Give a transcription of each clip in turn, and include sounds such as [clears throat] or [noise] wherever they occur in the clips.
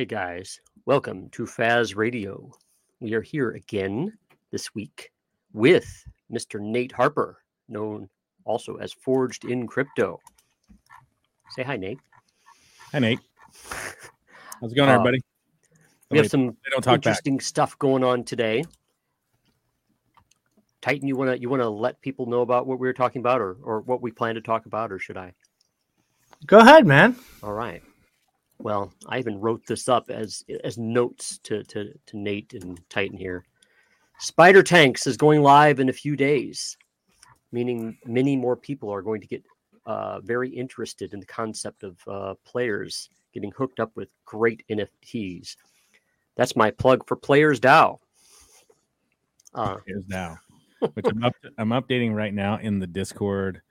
Hey guys, welcome to Faz Radio. We are here again this week with Mr. Nate Harper, known also as Forged in Crypto. Say hi, Nate. Hi, Nate. How's it going, Uh, everybody? We have some they don't talk back. interesting stuff going on today. Titan, you wanna you wanna let people know about what we were talking about, or or what we plan to talk about, or should I? Go ahead, man. All right. Well, I even wrote this up as as notes to to, to Nate and Titan here. Spider Tanks is going live in a few days, meaning many more people are going to get uh, very interested in the concept of uh, players getting hooked up with great NFTs. That's my plug for Players DAO. Uh, now, [laughs] which I'm, up, I'm updating right now in the Discord,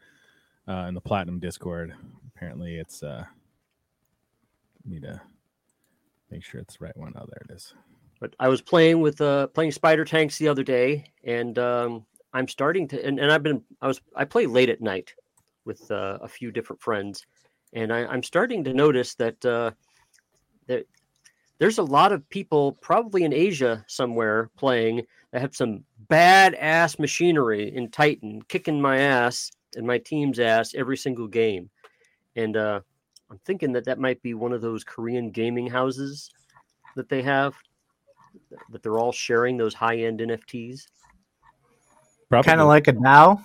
uh, in the Platinum Discord. Apparently, it's uh, need to make sure it's the right one. Oh, there it is. But I was playing with uh playing Spider Tanks the other day, and um, I'm starting to and, and I've been I was I play late at night with uh, a few different friends, and I, I'm starting to notice that uh, that there's a lot of people probably in Asia somewhere playing that have some badass machinery in Titan kicking my ass and my team's ass every single game, and uh, I'm thinking that that might be one of those Korean gaming houses that they have that they're all sharing those high end NFTs. Kind of like a DAO.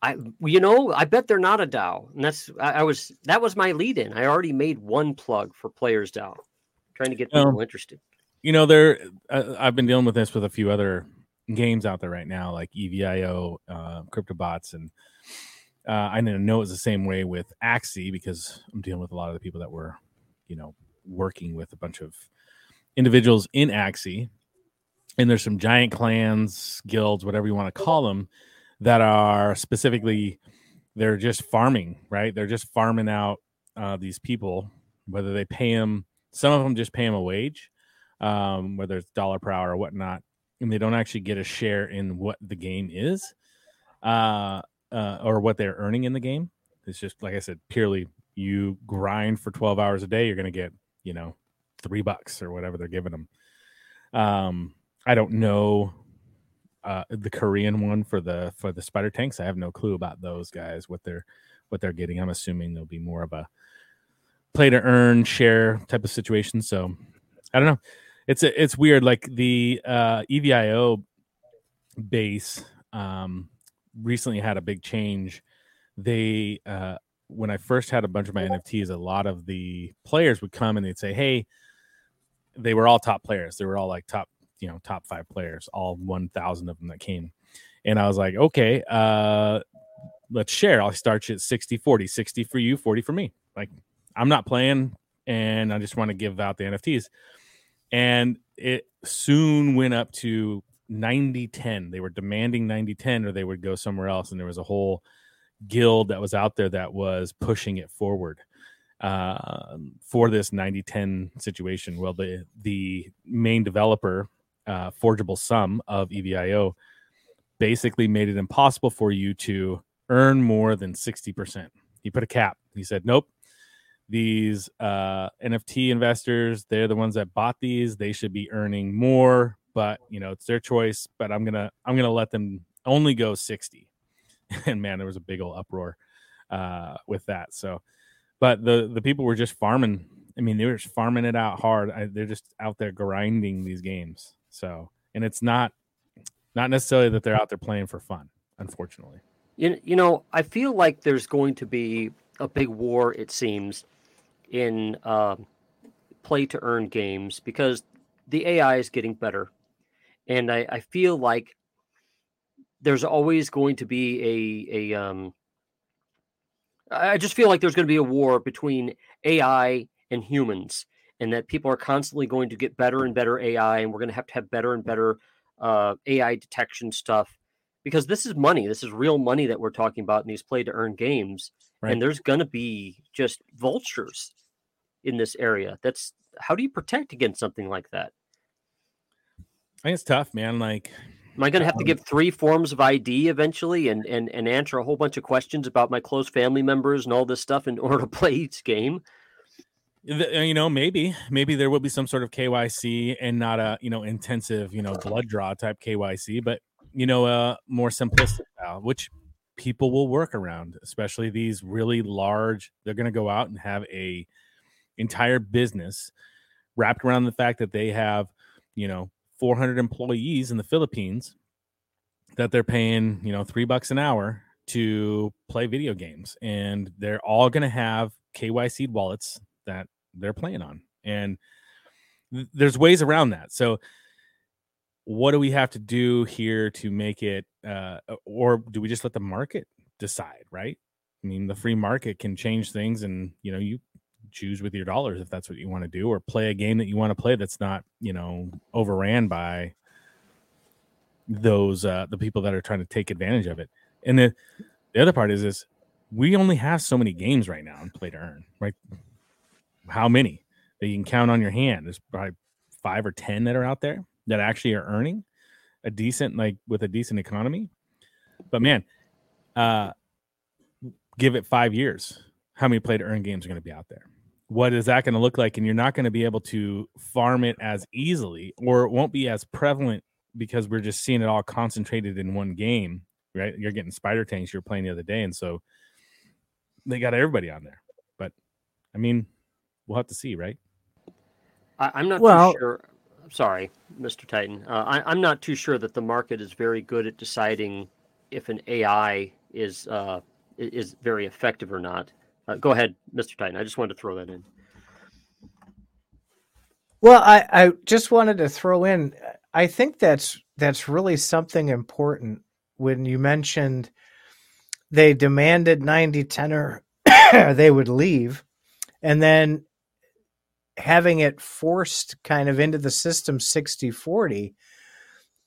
I, you know, I bet they're not a DAO, and that's I, I was that was my lead in. I already made one plug for Players DAO, trying to get people interested. you know, there. Uh, I've been dealing with this with a few other games out there right now, like EVIO, uh, CryptoBots, and uh, I know it was the same way with Axie because I'm dealing with a lot of the people that were, you know, working with a bunch of individuals in Axie, and there's some giant clans, guilds, whatever you want to call them, that are specifically they're just farming, right? They're just farming out uh, these people, whether they pay them. Some of them just pay them a wage, um, whether it's dollar per hour or whatnot, and they don't actually get a share in what the game is, uh, uh, or what they're earning in the game. It's just like I said, purely you grind for twelve hours a day, you're going to get you know three bucks or whatever they're giving them. Um, I don't know uh, the Korean one for the for the spider tanks. I have no clue about those guys what they're what they're getting. I'm assuming they'll be more of a play to earn share type of situation. So I don't know. It's a, it's weird. Like the uh, EVIO base um, recently had a big change. They uh, when I first had a bunch of my NFTs, a lot of the players would come and they'd say, "Hey." They were all top players. They were all like top, you know, top five players. All one thousand of them that came, and I was like, "Okay, uh, let's share. I'll start you at 60 40, 60 for you, 40 for me. Like, I'm not playing, and I just want to give out the NFTs. And it soon went up to 90 10. They were demanding 90 10, or they would go somewhere else. And there was a whole guild that was out there that was pushing it forward uh, for this 90 10 situation. Well, the, the main developer, uh, Forgeable Sum of EVIO, basically made it impossible for you to earn more than 60%. He put a cap. He said, nope. These uh, NFT investors, they're the ones that bought these. They should be earning more, but you know, it's their choice. But I'm gonna I'm gonna let them only go 60. [laughs] And man, there was a big old uproar uh, with that. So, but the the people were just farming. I mean, they were just farming it out hard. I, they're just out there grinding these games. So, and it's not not necessarily that they're out there playing for fun, unfortunately. You, you know, I feel like there's going to be a big war, it seems, in uh, play to earn games because the AI is getting better. And I, I feel like there's always going to be a, a um, I just feel like there's going to be a war between AI and humans, and that people are constantly going to get better and better AI, and we're going to have to have better and better uh, AI detection stuff because this is money. This is real money that we're talking about in these play to earn games, Right. and there's going to be just vultures in this area. That's how do you protect against something like that? I think it's tough, man. Like, Am I going to have to Um, give three forms of ID eventually and, and and answer a whole bunch of questions about my close family members and all this stuff in [laughs] order to play each game? you know, maybe, maybe there will be some sort of KYC and not a, you know, intensive, you know, blood draw type KYC, but you know, a more simplistic style, which people will work around, especially these really large. They're going to go out and have a entire business wrapped around the fact that they have, you know, 400 employees in the Philippines that they're paying, you know, three bucks an hour to play video games, and they're all going to have KYC wallets that they're playing on, and th- there's ways around that. So, what do we have to do here to make it, uh, or do we just let the market decide? Right? I mean, the free market can change things, and you know, you choose with your dollars if that's what you want to do, or play a game that you want to play that's not, you know, overran by those uh the people that are trying to take advantage of it. And the the other part is is we only have so many games right now in play to earn, right? How many that you can count on your hand? There's probably five or ten that are out there that actually are earning a decent like with a decent economy. But man, uh give it five years. How many play to earn games are going to be out there? What is that going to look like? And you're not going to be able to farm it as easily, or it won't be as prevalent because we're just seeing it all concentrated in one game, right? You're getting spider tanks you were playing the other day, and so they got everybody on there. But I mean, we'll have to see, right? I, am not Well- too sure. Sorry, Mr. Titan. Uh, I, I'm not too sure that the market is very good at deciding if an AI is uh, is very effective or not. Uh, go ahead, Mr. Titan. I just wanted to throw that in. Well, I, I just wanted to throw in. I think that's that's really something important when you mentioned they demanded 90 10 or [coughs] they would leave and then having it forced kind of into the system 60 40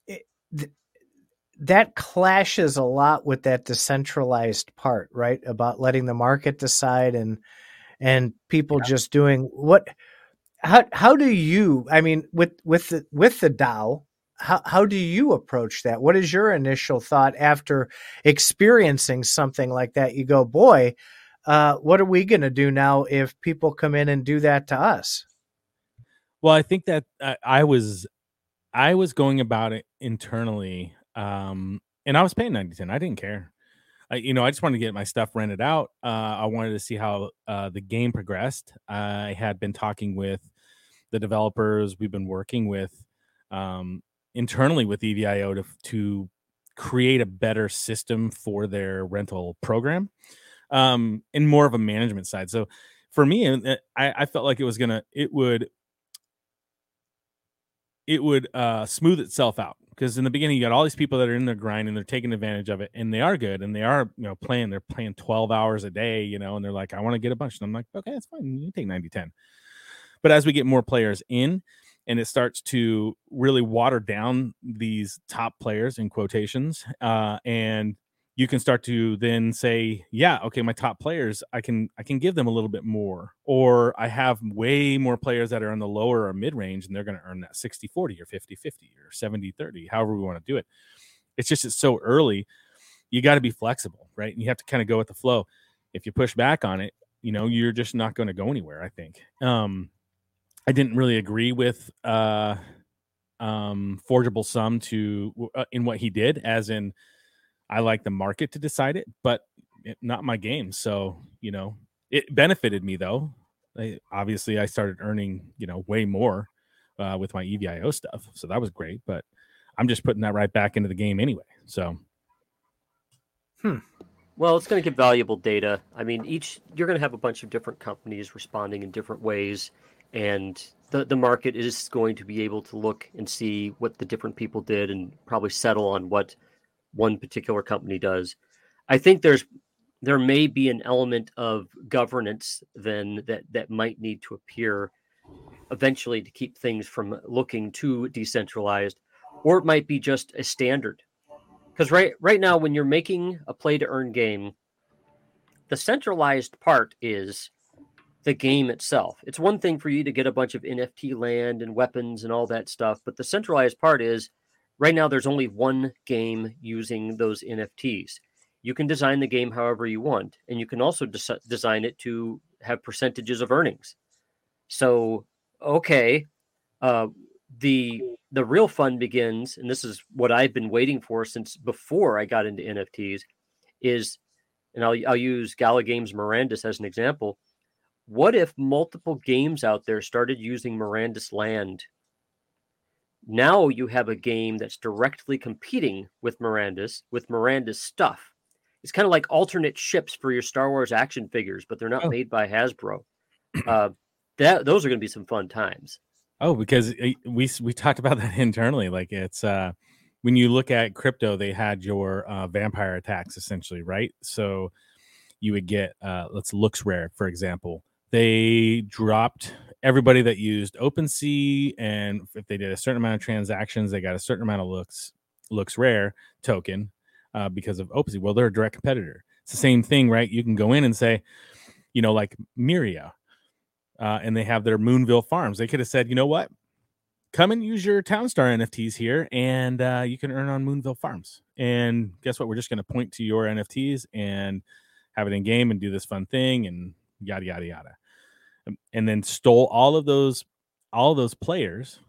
it, th- that clashes a lot with that decentralized part right? About letting the market decide and and people just doing what how how do you i mean with with the with the dao how how do you approach that? What is your initial thought after experiencing something like that? You go boy uh, what are we going to do now if people come in and do that to us? Well, I think that I, I was I was going about it internally, um, and I was paying ninety ten. I didn't care. I, you know, I just wanted to get my stuff rented out. Uh, I wanted to see how uh, the game progressed. I had been talking with the developers. We've been working with um, internally with EVIO to to create a better system for their rental program, um, and more of a management side. So for me, uh, I, I felt like it was gonna it would it would uh, smooth itself out because in the beginning you got all these people that are in their grind and they're taking advantage of it and they are good and they are you know playing they're playing 12 hours a day you know and they're like i want to get a bunch and i'm like okay that's fine you take 90 10 but as we get more players in and it starts to really water down these top players in quotations uh, and you can start to then say yeah okay my top players i can i can give them a little bit more or i have way more players that are in the lower or mid range and they're going to earn that 60 40 or 50 50 or 70 30 however we want to do it. It's just it's so early you got to be flexible right? And you have to kind of go with the flow. If you push back on it you know you're just not going to go anywhere i think. Um i didn't really agree with uh um forgeable sum to uh, in what he did as in I like the market to decide it, but it, not my game. So, you know, it benefited me though. I, obviously, I started earning, you know, way more uh, with my EVIO stuff. So that was great, but I'm just putting that right back into the game anyway. So, hmm. Well, it's going to give valuable data. I mean, each you're going to have a bunch of different companies responding in different ways, and the the market is going to be able to look and see what the different people did and probably settle on what one particular company does. I think there's there may be an element of governance then that that might need to appear eventually to keep things from looking too decentralized, or it might be just a standard because right right now when you're making a play to earn game the centralized part is the game itself it's one thing for you to get a bunch of nft land and weapons and all that stuff but the centralized part is right now there's only one game using those nfts you can design the game however you want and you can also des- design it to have percentages of earnings So okay, uh, the the real fun begins, and this is what I've been waiting for since before I got into NFTs, is, and I'll I'll use Gala Games Mirandus as an example. What if multiple games out there started using Mirandus land? Now you have a game that's directly competing with Mirandus with Mirandus stuff. It's kind of like alternate ships for your Star Wars action figures, but they're not Oh. made by Hasbro. [clears throat] Uh, that those are going to be some fun times. Oh, because uh, we we talked about [laughs] that internally. Like it's uh when you look at crypto, they had your uh, vampire attacks essentially, right? So you would get uh let's LooksRare, for example. They dropped everybody that used OpenSea, and if they did a certain amount of transactions, they got a certain amount of looks LooksRare token uh, because of OpenSea. Well, they're a direct competitor. It's the same thing, right? You can go in and say, you know, like Miria, uh, and they have their Moonville farms. They could have said, you know what? Come and use your Townstar NFTs here, and uh, you can earn on Moonville farms. And guess what? We're just going to point to your NFTs and have it in game and do this fun thing and yada yada yada. Um, And then stole all of those, all of those players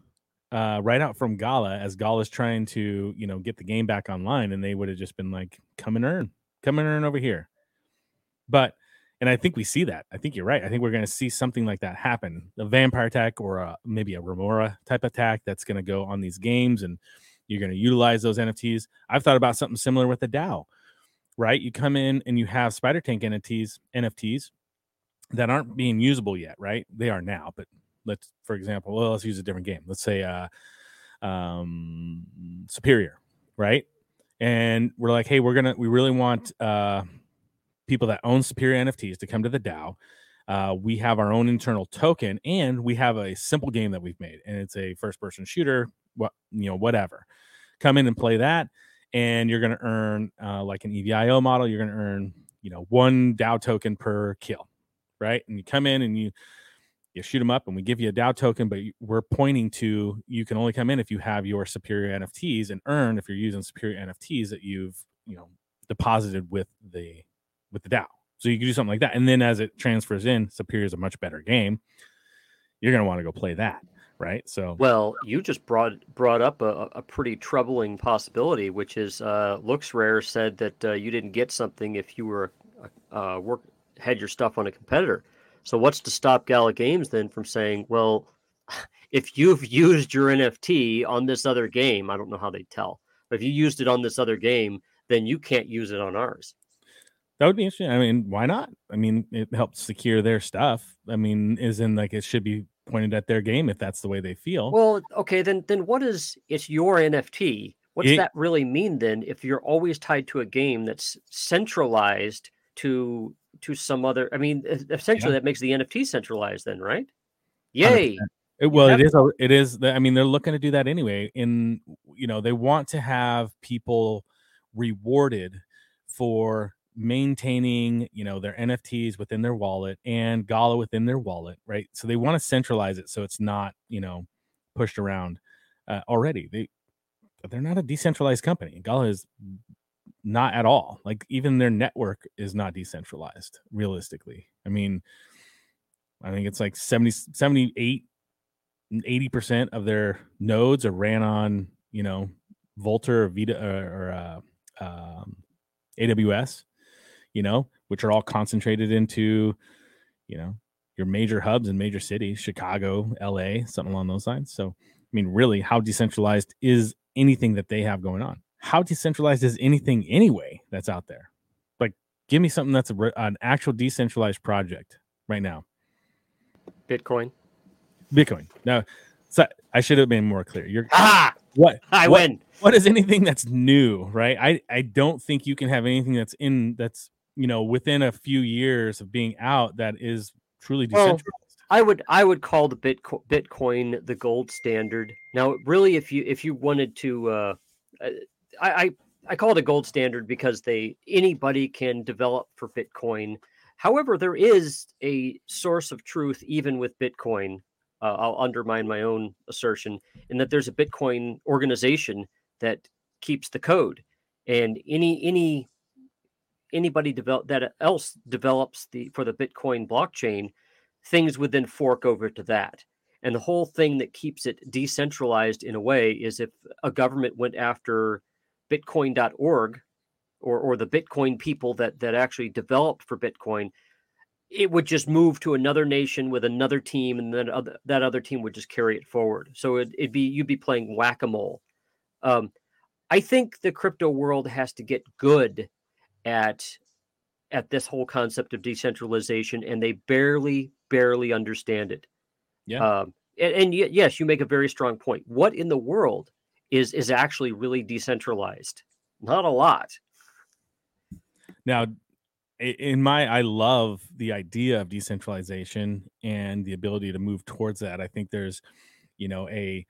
uh, right out from Gala as Gala's trying to, you know, get the game back online, and they would have just been like, "Come and earn, come and earn over here." But and I think we see that. I think you're right. I think we're going to see something like that happen. A vampire attack or a, maybe a Remora type attack that's going to go on these games, and you're going to utilize those NFTs. I've thought about something similar with the DAO, right? You come in and you have Spider Tank NFTs, NFTs that aren't being usable yet, right? They are now, but let's, for example, well, let's use a different game. Let's say, uh, um, Superior, right? And we're like, hey, we're gonna, we really want, uh, people that own superior NFTs to come to the DAO. Uh, we have our own internal token, and we have a simple game that we've made, and it's a first-person shooter. What you know, whatever. Come in and play that, and you're going to earn uh, like an EVIO model. You're going to earn you know one DAO token per kill, right? And you come in and you you shoot them up, and we give you a DAO token, but we're pointing to you can only come in if you have your superior NFTs and earn if you're using superior NFTs that you've you know deposited with the with the DAO. So you can do something like that. And then as it transfers in, Superior is a much better game. You're to want to go play that, right? So, Well, you just brought brought up a, a pretty troubling possibility, which is uh, LooksRare said that uh, you didn't get something if you were uh, work had your stuff on a competitor. So what's to stop Gala Games then from saying, well, [laughs] if you've [laughs] used your NFT on this other game, I don't know how they tell, but if you used it on this other game, then you can't use it on ours. that would be interesting. I mean, why not? I mean, it helps secure their stuff. I mean, is in like it should be pointed at their game if that's the way they feel. Well, okay, then then what is it's your NFT? What's It- that really mean then if you're always tied to a game that's centralized to to some other I mean essentially that makes the NFT centralized then, right? Yay. It, well, it is. a- It is. I mean, they're looking to do that anyway. In you know, they want to have people rewarded for maintaining, you know, their NFTs within their wallet and Gala within their wallet, right? So they want to centralize it so it's not, you know, pushed around uh, already. They they're not a decentralized company. Gala is not at all. Like even their network is not decentralized realistically. I mean, I think it's like 70 78 80% of their nodes are ran on, you know, Vultr or Vita or, or uh, um, AWS, you know, which are all concentrated into, you know, your major hubs and major cities, Chicago, LA, something along those lines. So, I mean, really, how decentralized is anything that they have going on? How decentralized is anything anyway that's out there? Like, give me something that's a, an actual decentralized project right now. Bitcoin. Bitcoin. No, so I should have been more clear. You're Ah, what? I what, win. What is anything that's new, right? I I don't think you can have anything that's in that's you know within a few years of being out that is truly Well, decentralized. I would I would call the Bitcoin Bitcoin the gold standard. Now, really, if you if you wanted to, uh, uh, I, I I call it a gold standard because they anybody can develop for Bitcoin. However, there is a source of truth even with Bitcoin. Uh, I'll undermine my own assertion in that there's a Bitcoin organization that keeps the code, and any any anybody develop that else develops the for the Bitcoin blockchain things would then fork over to that. And the whole thing that keeps it decentralized in a way is if a government went after Bitcoin.org or, or the Bitcoin people that, that actually developed for Bitcoin, it would just move to another nation with another team, and then other, that other team would just carry it forward. So it, would be you'd be playing whack a mole. Um, I think the crypto world has to get good at at this whole concept of decentralization, and they barely barely understand it. Yeah. Um, and, and yes, you make a very strong point. What in the world is is actually really decentralized? Not a lot. Now, in my i love the idea of decentralization and the ability to move towards that i think there's you know a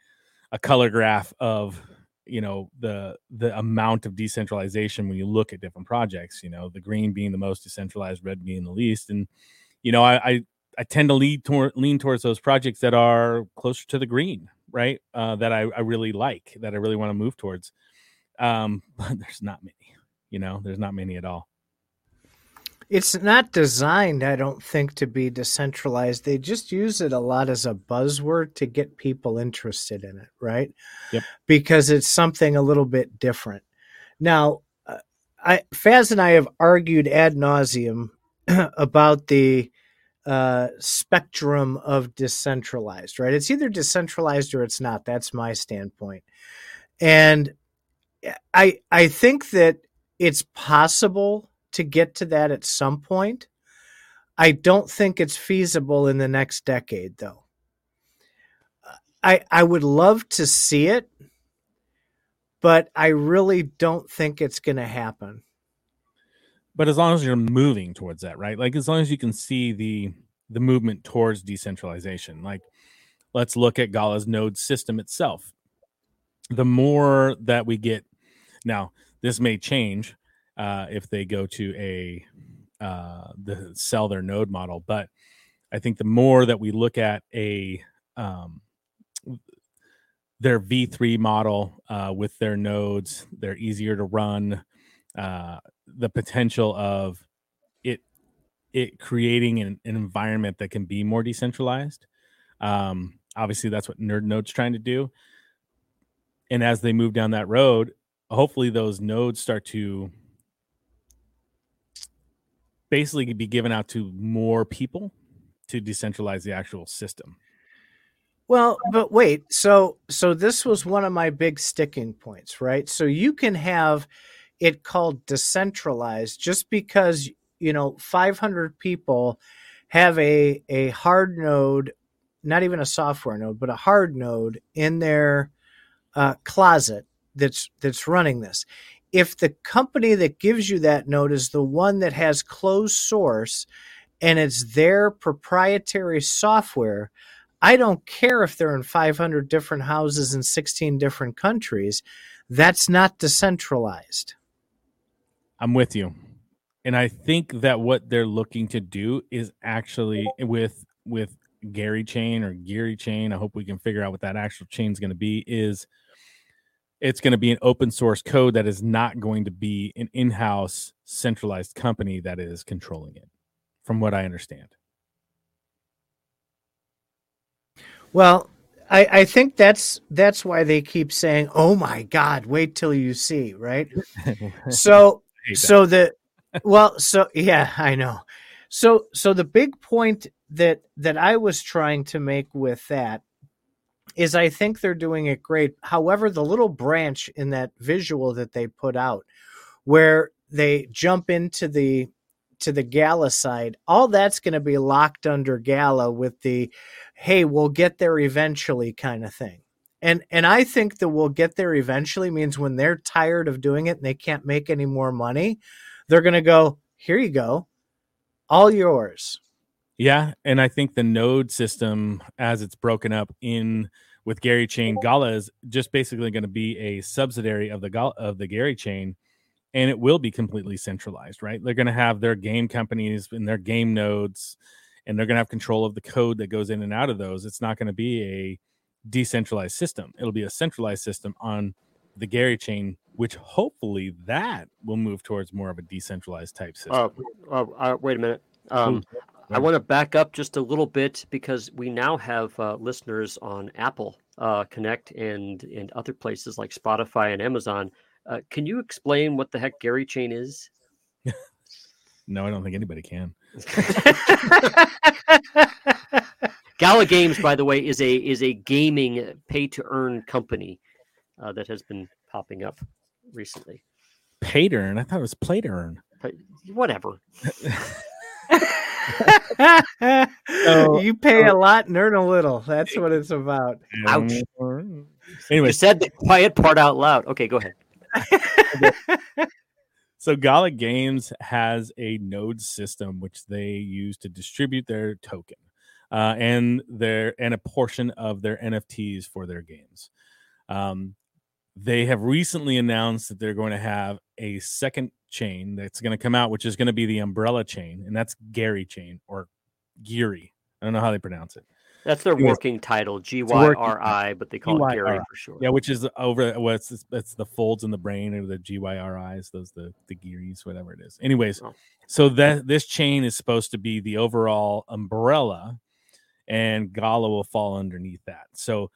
a color graph of you know the the amount of decentralization when you look at different projects you know the green being the most decentralized red being the least and you know i i, I tend to lead toward lean towards those projects that are closer to the green right uh, that I, I really like that i really want to move towards um [laughs] but there's not many you know there's not many at all it's not designed, I don't think, to be decentralized. They just use it a lot as a buzzword to get people interested in it, right? Yep. Because it's something a little bit different. Now, uh, I Faz and I have argued ad nauseum [clears throat] about the uh, spectrum of decentralized, right? It's either decentralized or it's not. That's my standpoint, and I I think that it's possible to get to that at some point. I don't think it's feasible in the next decade, though. I I would love to see it, but I really don't think it's going to happen. But as long as you're moving towards that, right? Like as long as you can see the the movement towards decentralization, like let's look at Gala's node system itself. The more that we get now, this may change uh, if they go to a uh, the sell their node model. But I think the more that we look at a um, their V3 model uh, with their nodes, they're easier to run. Uh, the potential of it it creating an, an, environment that can be more decentralized. Um, obviously, that's what Nerd Node's trying to do. And as they move down that road, hopefully those nodes start to basically be given out to more people to decentralize the actual system. Well, but wait. So so this was one of my big sticking points, right? So you can have it called decentralized just because, you know, 500 people have a a hard node, not even a software node, but a hard node in their uh, closet that's that's running this if the company that gives you that node is the one that has closed source and it's their proprietary software, I don't care if they're in 500 different houses in 16 different countries. That's not decentralized. I'm with you. And I think that what they're looking to do is actually with with Gary Chain or Geary Chain, I hope we can figure out what that actual chain is going to be is – it's going to be an open source code that is not going to be an in-house centralized company that is controlling it from what i understand well i i think that's that's why they keep saying oh my god wait till you see right [laughs] so so the well so yeah i know so so the big point that that i was trying to make with that is I think they're doing it great. However, the little branch in that visual that they put out where they jump into the to the gala side, all that's going to be locked under gala with the hey, we'll get there eventually kind of thing. And and I think that we'll get there eventually means when they're tired of doing it and they can't make any more money, they're going to go, here you go. All yours. Yeah, and I think the node system, as it's broken up in with Gary Chain, Gala is just basically going to be a subsidiary of the of the Gary Chain, and it will be completely centralized. Right? They're going to have their game companies and their game nodes, and they're going to have control of the code that goes in and out of those. It's not going to be a decentralized system. It'll be a centralized system on the Gary Chain, which hopefully that will move towards more of a decentralized type system. Uh, uh, uh, wait a minute. Um, I want to back up just a little bit because we now have uh, listeners on Apple uh, Connect and and other places like Spotify and Amazon. Uh, can you explain what the heck Gary Chain is? [laughs] no, I don't think anybody can. [laughs] [laughs] Gala Games, by the way, is a is a gaming pay to earn company uh, that has been popping up recently. Pay to earn? I thought it was play to earn. Whatever. [laughs] so, you pay a lot and earn a little. That's what it's about. Ouch. Anyway, you said the quiet part out loud. Okay, go ahead. [laughs] so Gala Games has a node system which they use to distribute their token uh, and their and a portion of their NFTs for their games. Um, they have recently announced that they're going to have a second chain that's going to come out, which is going to be the umbrella chain, and that's Gary chain or Geary. I don't know how they pronounce it. That's their working title, G Y R I, but they call G-Y-R-I. it Gary for sure. Yeah, which is over what's well, it's, the folds in the brain or the G Y R I's, those the the Gearys, whatever it is. Anyways, oh. so that this chain is supposed to be the overall umbrella, and Gala will fall underneath that. So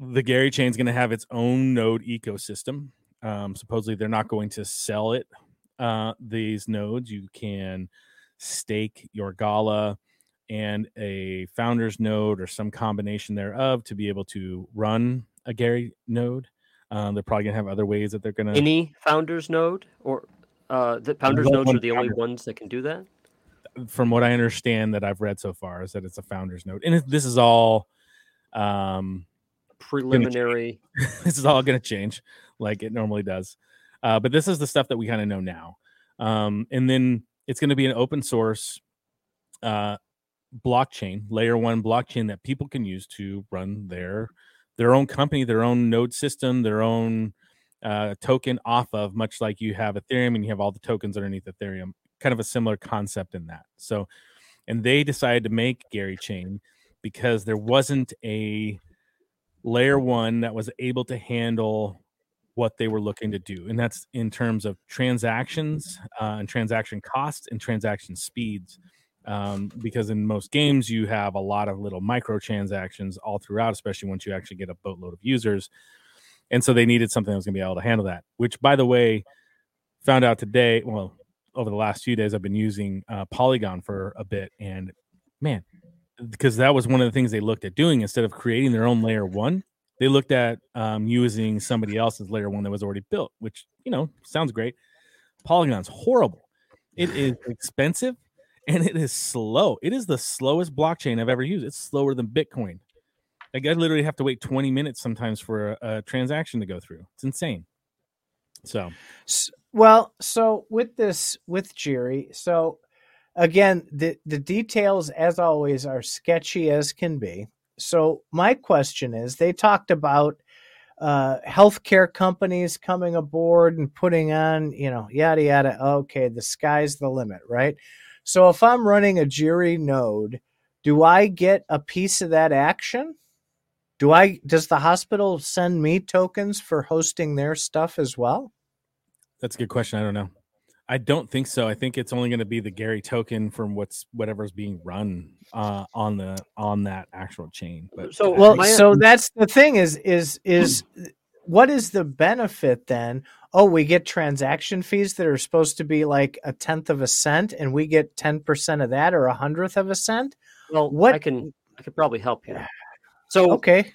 the Gary chain is going to have its own node ecosystem. Um, supposedly, they're not going to sell it. Uh, these nodes, you can stake your Gala and a founder's node or some combination thereof to be able to run a Gary node. Um, they're probably gonna have other ways that they're gonna any founders node or uh, the founders nodes are the only ones that can do that. From what I understand that I've read so far is that it's a founders note, and this is all um, preliminary. [laughs] this is all going to change like it normally does, uh, but this is the stuff that we kind of know now, um, and then it's going to be an open source uh, blockchain, layer one blockchain that people can use to run their their own company, their own node system, their own uh, token off of, much like you have Ethereum and you have all the tokens underneath Ethereum. Kind of a similar concept in that. So, and they decided to make Gary Chain because there wasn't a layer one that was able to handle what they were looking to do, and that's in terms of transactions uh, and transaction costs and transaction speeds um, because in most games you have a lot of little microtransactions all throughout, especially once you actually get a boatload of users. And so they needed something that was going to be able to handle that. Which, by the way, found out today. Well, over the last few days, I've been using uh, Polygon for a bit, and man, because that was one of the things they looked at doing instead of creating their own layer one. They looked at um, using somebody else's layer one that was already built, which you know sounds great. Polygon's horrible. It is [sighs] expensive and it is slow. It is the slowest blockchain I've ever used. It's slower than Bitcoin. Like I literally have to wait 20 minutes sometimes for a, a transaction to go through. It's insane. So, well, so with this with Geary, so again, the the details as always are sketchy as can be. So my question is, they talked about uh, healthcare companies coming aboard and putting on, you know, yada yada. Okay, the sky's the limit, right? So if I'm running a Geary node, do I get a piece of that action? Do I does the hospital send me tokens for hosting their stuff as well? That's a good question. I don't know. I don't think so. I think it's only going to be the Gary token from what's whatever's being run uh, on the on that actual chain. But so well, so that's the thing is is is [clears throat] what is the benefit then? Oh, we get transaction fees that are supposed to be like a tenth of a cent, and we get ten percent of that, or a hundredth of a cent. Well, what I can I could probably help you. So okay,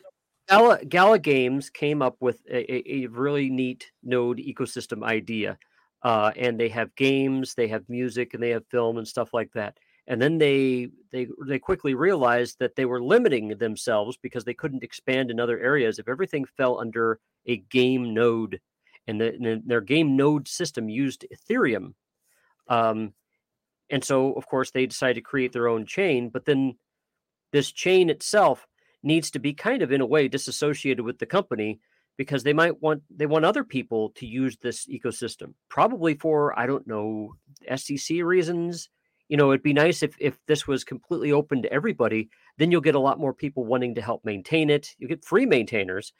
Gala, Gala Games came up with a, a really neat node ecosystem idea, uh, and they have games, they have music, and they have film and stuff like that. And then they they they quickly realized that they were limiting themselves because they couldn't expand in other areas. If everything fell under a game node and, the, and their game node system used ethereum um, and so of course they decided to create their own chain but then this chain itself needs to be kind of in a way disassociated with the company because they might want they want other people to use this ecosystem probably for i don't know sec reasons you know, it'd be nice if if this was completely open to everybody. Then you'll get a lot more people wanting to help maintain it. You get free maintainers,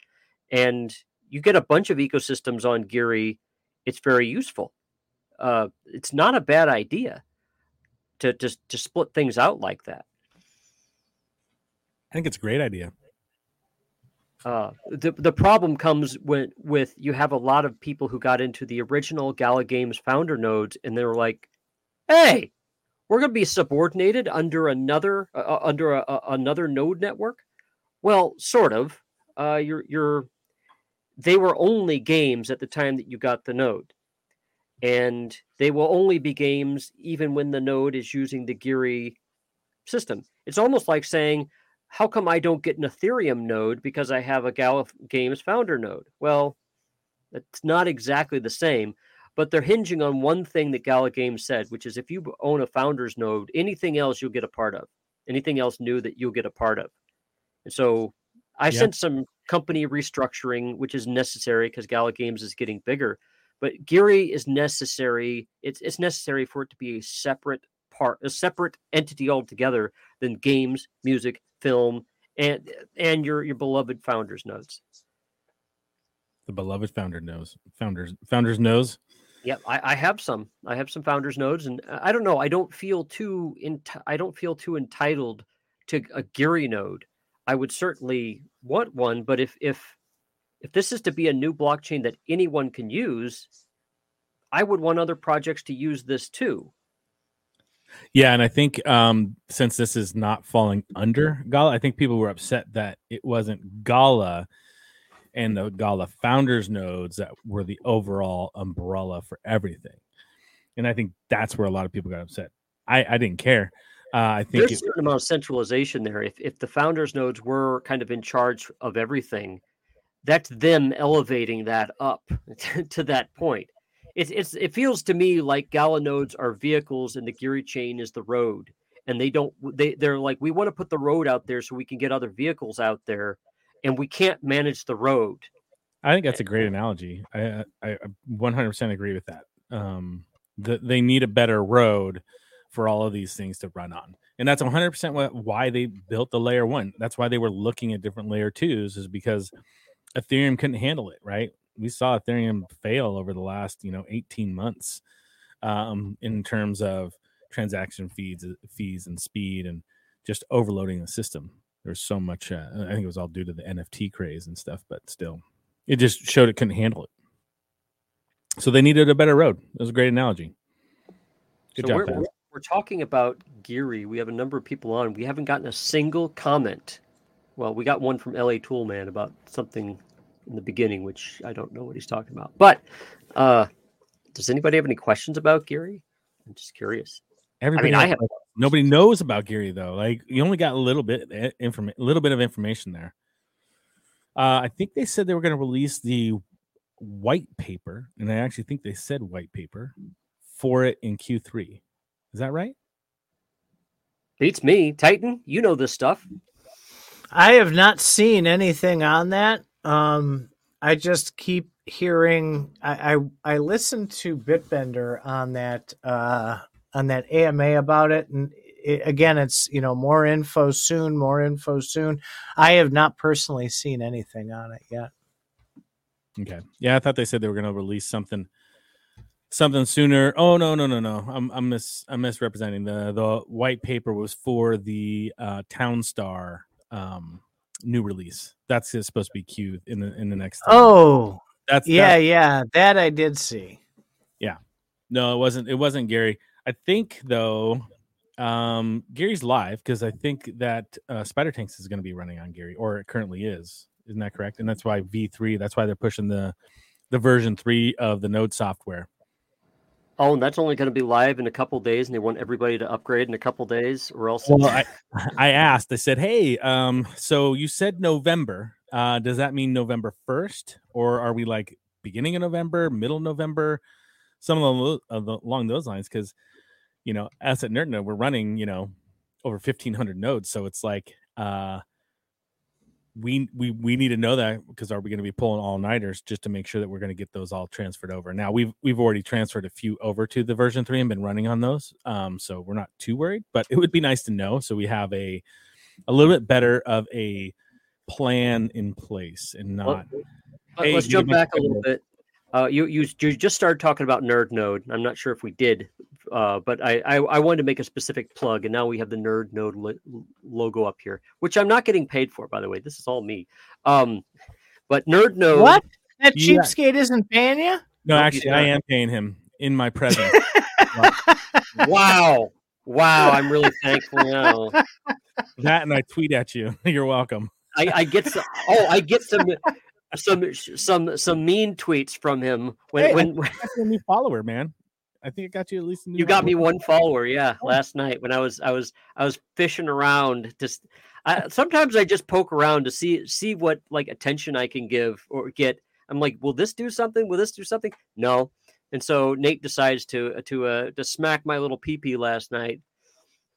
and you get a bunch of ecosystems on Geary. It's very useful. Uh, it's not a bad idea. to just to, to split things out like that. I think it's a great idea. Uh, the the problem comes when with you have a lot of people who got into the original Gala Games founder nodes, and they were like, "Hey, we're going to be subordinated under another uh, uh under a, a, another node network." Well, sort of. Uh, you're you're they were only games at the time that you got the node, and they will only be games even when the node is using the Geary system. It's almost like saying how come I don't get an Ethereum node because I have a Gala Games founder node? Well, it's not exactly the same, but they're hinging on one thing that Gala Games said, which is if you own a founder's node, anything else you'll get a part of, anything else new that you'll get a part of. And so I yep. sent some company restructuring, which is necessary because Gala Games is getting bigger. But Geary is necessary. It's it's necessary for it to be a separate part, a separate entity altogether than games, music, film, and and your your beloved founders nodes. The beloved founder knows founders founders knows. Yep, I, I have some. I have some founders nodes, and I don't know. I don't feel too in. I don't feel too entitled to a Geary node. I would certainly want one, but if if if this is to be a new blockchain that anyone can use, I would want other projects to use this too. Yeah, and I think um, since this is not falling under Gala, I think people were upset that it wasn't Gala and the Gala founders nodes that were the overall umbrella for everything. And I think that's where a lot of people got upset. I, I didn't care. Uh, I think there's it, a certain amount of centralization there. If if the founders nodes were kind of in charge of everything, that's them elevating that up [laughs] to that point it's it's it feels to me like Gala nodes are vehicles and the Geary chain is the road. And they don't they they're like, we want to put the road out there so we can get other vehicles out there, and we can't manage the road. I think that's a great analogy. I I, 100% agree with that. Um, the, they need a better road for all of these things to run on, and that's 100% why they built the layer one. That's why they were looking at different layer twos, is because Ethereum couldn't handle it. Right? We saw Ethereum fail over the last you know 18 months um, in terms of transaction fees, fees and speed, and just overloading the system. There's so much. Uh, I think it was all due to the NFT craze and stuff, but still, it just showed it couldn't handle it. So they needed a better road. That was a great analogy. Good so job, we're, we're talking about Geary. We have a number of people on. We haven't gotten a single comment. Well, we got one from LA Toolman about something in the beginning, which I don't know what he's talking about. But uh, does anybody have any questions about Geary? I'm just curious. Everybody, I mean, I have nobody knows about Geary though. Like you only got a little bit information, a little bit of information there. Uh, I think they said they were going to release the white paper, and I actually think they said white paper for it in Q3. Is that right? Beats me, Titan. You know this stuff. I have not seen anything on that. Um, I just keep hearing. I I, I listened to Bitbender on that uh, on that AMA about it, and it, again, it's you know more info soon, more info soon. I have not personally seen anything on it yet. Okay, yeah, I thought they said they were going to release something something sooner. Oh no, no, no, no. I'm I'm mis I'm misrepresenting. The the white paper was for the uh Townstar um new release. That's supposed to be Q in the in the next. Time. Oh, that's yeah, that's, yeah. That I did see. Yeah, no, it wasn't. It wasn't Gary. I think though, um, Geary's live because I think that uh, Spider Tanks is going to be running on Gary, or it currently is. Isn't that correct? And that's why V three. That's why they're pushing the the version three of the Node software. Oh, and that's only going to be live in a couple days, and they want everybody to upgrade in a couple days, or else. Well, I, [laughs] I asked. I said, "Hey, um, so you said November. Uh, does that mean November first, or are we like beginning of November, middle of November, some of the, along those lines? Because you know, as at Nerd we're running, you know, over fifteen hundred nodes, so it's like, uh, we we we need to know that because are we going to be pulling all nighters just to make sure that we're going to get those all transferred over. Now we've we've already transferred a few over to the version 3 and been running on those um so we're not too worried but it would be nice to know so we have a a little bit better of a plan in place and not well, hey, let's jump back a little bit Uh, you, you you just started talking about Nerd Node. I'm not sure if we did, uh, but I, I, I wanted to make a specific plug, and now we have the Nerd Node lo- logo up here, which I'm not getting paid for, by the way. This is all me. Um, but Nerd Node. What? That Yeah. cheapskate isn't paying you? No, No, actually, I am paying him in my presence. [laughs] Wow, wow! I'm really thankful now. that and I tweet at you. [laughs] You're welcome. I, I get some. Oh, I get some. Some some some mean tweets from him when Hey, when got a new follower, man. I think it got you at least you got me one follower yeah last night when i was i was i was fishing around just I, sometimes i just poke around to see see what like attention i can give or get. I'm like will this do something? Will this do something? No. And so nate decides to to uh to smack my little pee pee last night.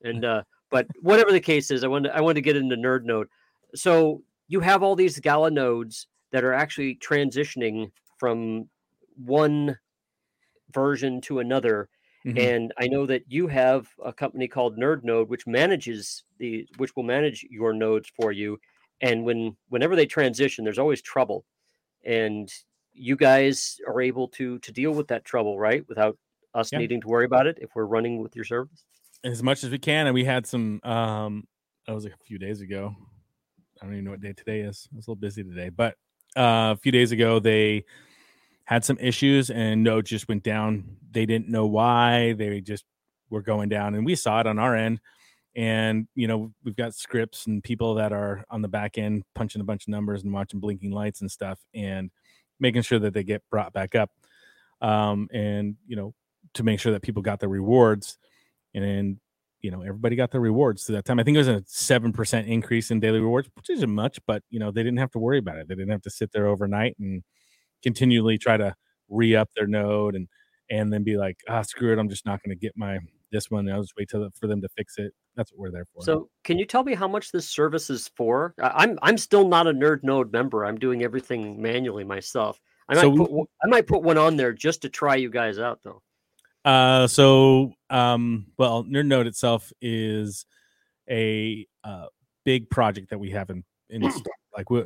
And uh but whatever the case is i wanted i wanted to get into nerd node so you have all these gala nodes that are actually transitioning from one version to another Mhm. and I know that you have a company called Nerd Node, which manages the which will manage your nodes for you. And when whenever they transition, there's always trouble, and you guys are able to to deal with that trouble, right? Without us Yeah. needing to worry about it if we're running with your service. as much as we can. And we had some. Um, that was like a few days ago. I don't even know what day today is. I was a little busy today, but uh, a few days ago they had some issues and Node just went down. They didn't know why. They just were going down, and we saw it on our end. And you know we've got scripts and people that are on the back end punching a bunch of numbers and watching blinking lights and stuff, and making sure that they get brought back up. Um, and you know to make sure that people got their rewards and you know everybody got their rewards through that time. I think it was a seven percent increase in daily rewards, which isn't much, but you know they didn't have to worry about it. They didn't have to sit there overnight and continually try to re up their node and and then be like, ah, screw it, I'm just not going to get my this one. I'll just wait till for them to fix it. That's what we're there for. So, can you tell me how much this service is for? I'm I'm still not a Nerd Node member. I'm doing everything manually myself. I might So put I might put one on there just to try you guys out, though. Uh, so um, well, Nerd Node itself is a uh, big project that we have in in like we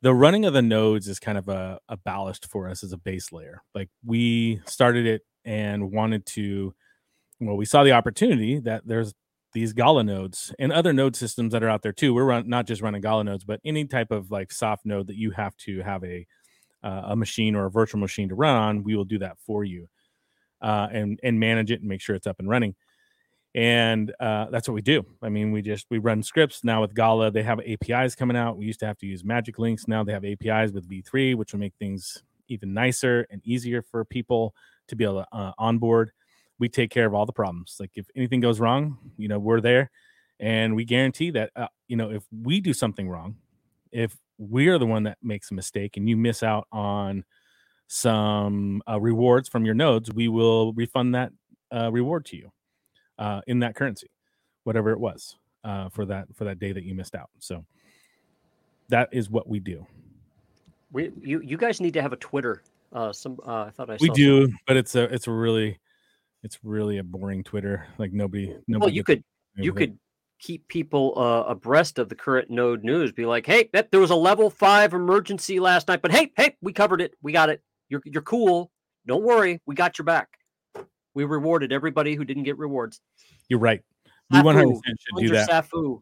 the running of the nodes is kind of a, a ballast for us as a base layer. Like we started it and wanted to, well, we saw the opportunity that there's these Gala nodes and other node systems that are out there too. We're run, not just running Gala nodes, but any type of like soft node that you have to have a uh, a machine or a virtual machine to run on. We will do that for you uh, and and manage it and make sure it's up and running. And uh, that's what we do. I mean, we just we run scripts now with Gala. They have APIs coming out. We used to have to use Magic Links. Now they have APIs with V3, which will make things even nicer and easier for people to be able to uh, onboard. We take care of all the problems. Like if anything goes wrong, you know, we're there, and we guarantee that uh, you know if we do something wrong, if we are the one that makes a mistake and you miss out on some uh, rewards from your nodes, we will refund that uh, reward to you uh, in that currency, whatever it was uh, for that for that day that you missed out. So that is what we do. We you you guys need to have a Twitter. Uh, some uh, I thought I We do, but it's a it's a really it's really a boring Twitter. Like nobody nobody. Well, you could you could keep people uh, abreast of the current node news. Be like, hey, that, there was a level five emergency last night, but hey, hey, we covered it. We got it. You're you're cool. Don't worry, we got your back. We rewarded everybody who didn't get rewards. You're right. We 100 Safu, should do that. Safu.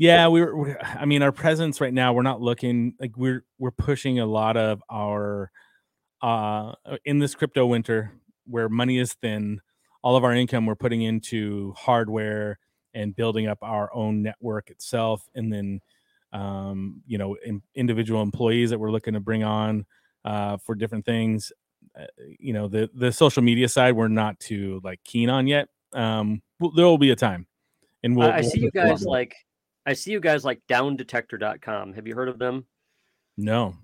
Yeah, we're, we're. I mean, our presence right now, we're not looking like we're we're pushing a lot of our uh in this crypto winter where money is thin. All of our income we're putting into hardware and building up our own network itself, and then um, you know, in, individual employees that we're looking to bring on uh, for different things. Uh, you know, the the social media side we're not too like keen on yet. Um, well, there will be a time, and we'll. I, I we'll see you push a lot guys like I see you guys like downdetector.com. Have you heard of them? no.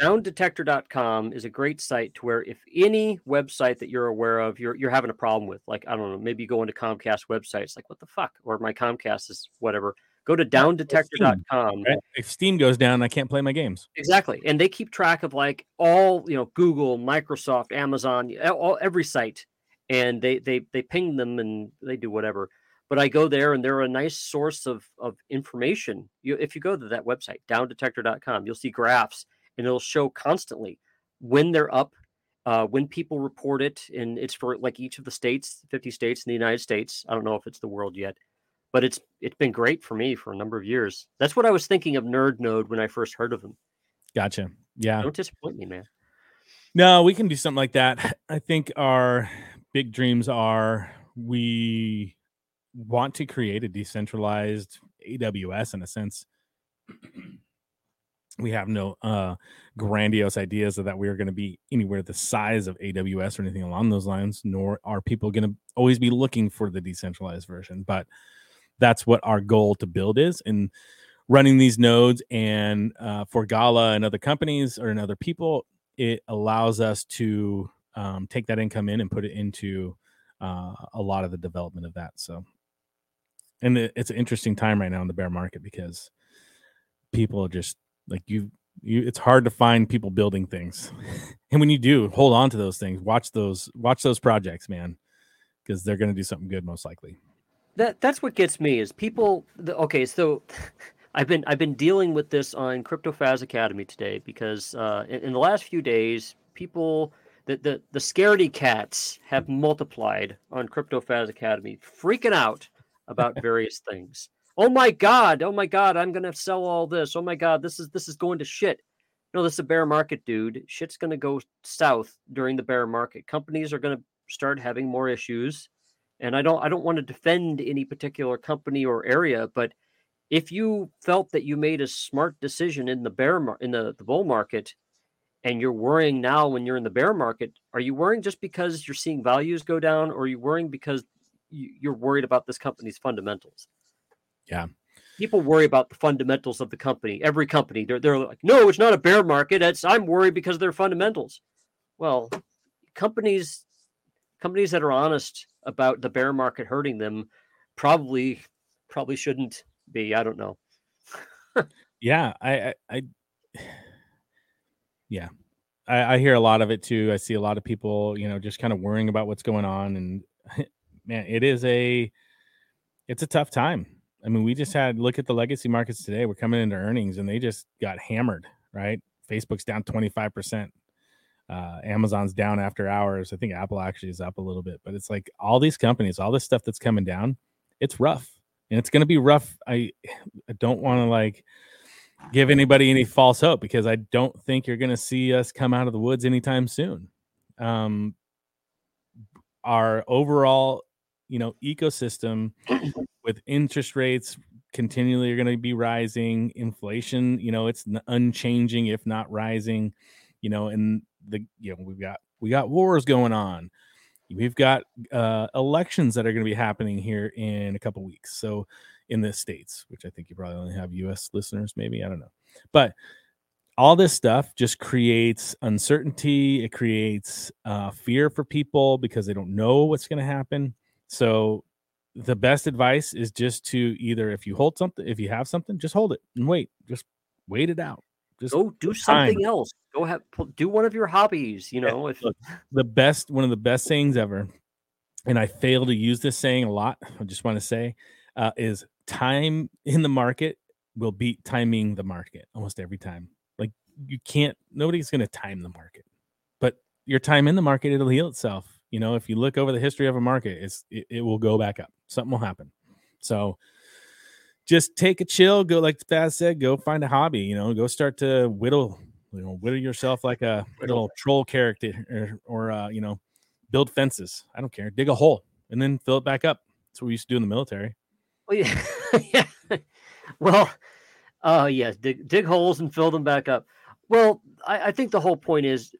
downdetector.com is a great site to where if any website that you're aware of you're you're having a problem with like i don't know maybe you go into comcast websites like what the fuck or my comcast is whatever go to downdetector.com Right? If Steam goes down, I can't play my games. exactly and they keep track of like all you know google microsoft amazon all, every site and they they they ping them and they do whatever but i go there and they're a nice source of of information you if you go to that website downdetector.com you'll see graphs and it'll show constantly when they're up uh, when people report it, and it's for like each of the states, 50 states in the United States. I don't know if it's the world yet, but it's it's been great for me for a number of years. That's what I was thinking of Nerd Node when I first heard of them. Gotcha. Yeah. Don't disappoint me, man. No, we can do something like that. I think our big dreams are we want to create a decentralized AWS in a sense. we have no uh grandiose ideas of that we are going to be anywhere the size of AWS or anything along those lines, nor are people going to always be looking for the decentralized version. But that's what our goal to build is. And running these nodes and uh, for Gala and other companies or and other people, it allows us to um, take that income in and put it into uh, a lot of the development of that. So, and it, it's an interesting time right now in the bear market because people are just like you. You, it's hard to find people building things, [laughs] and when you do, hold on to those things. Watch those, watch those projects, man, because they're going to do something good most likely. That that's what gets me is people. The, okay, so [laughs] I've been I've been dealing with this on CryptoFaz Academy today because uh, in, in, the last few days, people the, the the scaredy cats have multiplied on CryptoFaz Academy, freaking out about [laughs] various things. Oh my god! Oh my god! I'm gonna sell all this. Oh my god! This is this is going to shit. No, this is a bear market, dude. Shit's gonna go south during the bear market. Companies are gonna start having more issues, and I don't I don't want to defend any particular company or area, but if you felt that you made a smart decision in the bear mar- in the, the bull market and you're worrying now when you're in the bear market are you worrying just because you're seeing values go down or are you worrying because you're worried about this company's fundamentals? Yeah. People worry about the fundamentals of the company every company. They're, they're like no it's not a bear market it's i'm worried because they're fundamentals. Well companies companies that are honest about the bear market hurting them probably probably shouldn't be. I don't know. yeah, I, I, I [sighs] yeah, I, I, hear a lot of it too. I see a lot of people, you know, just kind of worrying about what's going on, and [laughs] man, it is a, it's a tough time. I mean, we just mm-hmm. had look at the legacy markets today. We're coming into earnings, and they just got hammered. Right, Facebook's down twenty five percent. Uh, Amazon's down after hours. I think Apple actually is up a little bit, but it's like all these companies, all this stuff that's coming down, it's rough and it's going to be rough. I [sighs] I don't want to like give anybody any false hope because I don't think you're going to see us come out of the woods anytime soon. Um, our overall, you know, ecosystem with interest rates continually are going to be rising, inflation, you know, it's unchanging if not rising, you know, and the you know we've got we got wars going on we've got uh, elections that are going to be happening here in a couple weeks. So in the states, which I think you probably only have U.S. listeners, maybe I don't know, but all this stuff just creates uncertainty. It creates uh, fear for people because they don't know what's going to happen. So the best advice is just to either if you hold something, if you have something, just hold it and wait. Just wait it out. Just go do something time. else. Go have do one of your hobbies. You know, if Look, the best one of the best sayings ever, and I fail to use this saying a lot. I just want to say uh, is time in the market will beat timing the market almost every time. Like you can't. Nobody's going to time the market, but your time in the market it'll heal itself. You know, if you look over the history of a market, it's it, it will go back up. Something will happen. So just take a chill. Go like Faz said, go find a hobby. You know, go start to whittle, you know, whittle yourself like a little troll character, or, or uh, you know, build fences. I don't care. Dig a hole and then fill it back up. That's what we used to do in the military. Well, yeah, [laughs] yeah. Well, uh, yes, dig dig holes and fill them back up. Well, I, I think the whole point is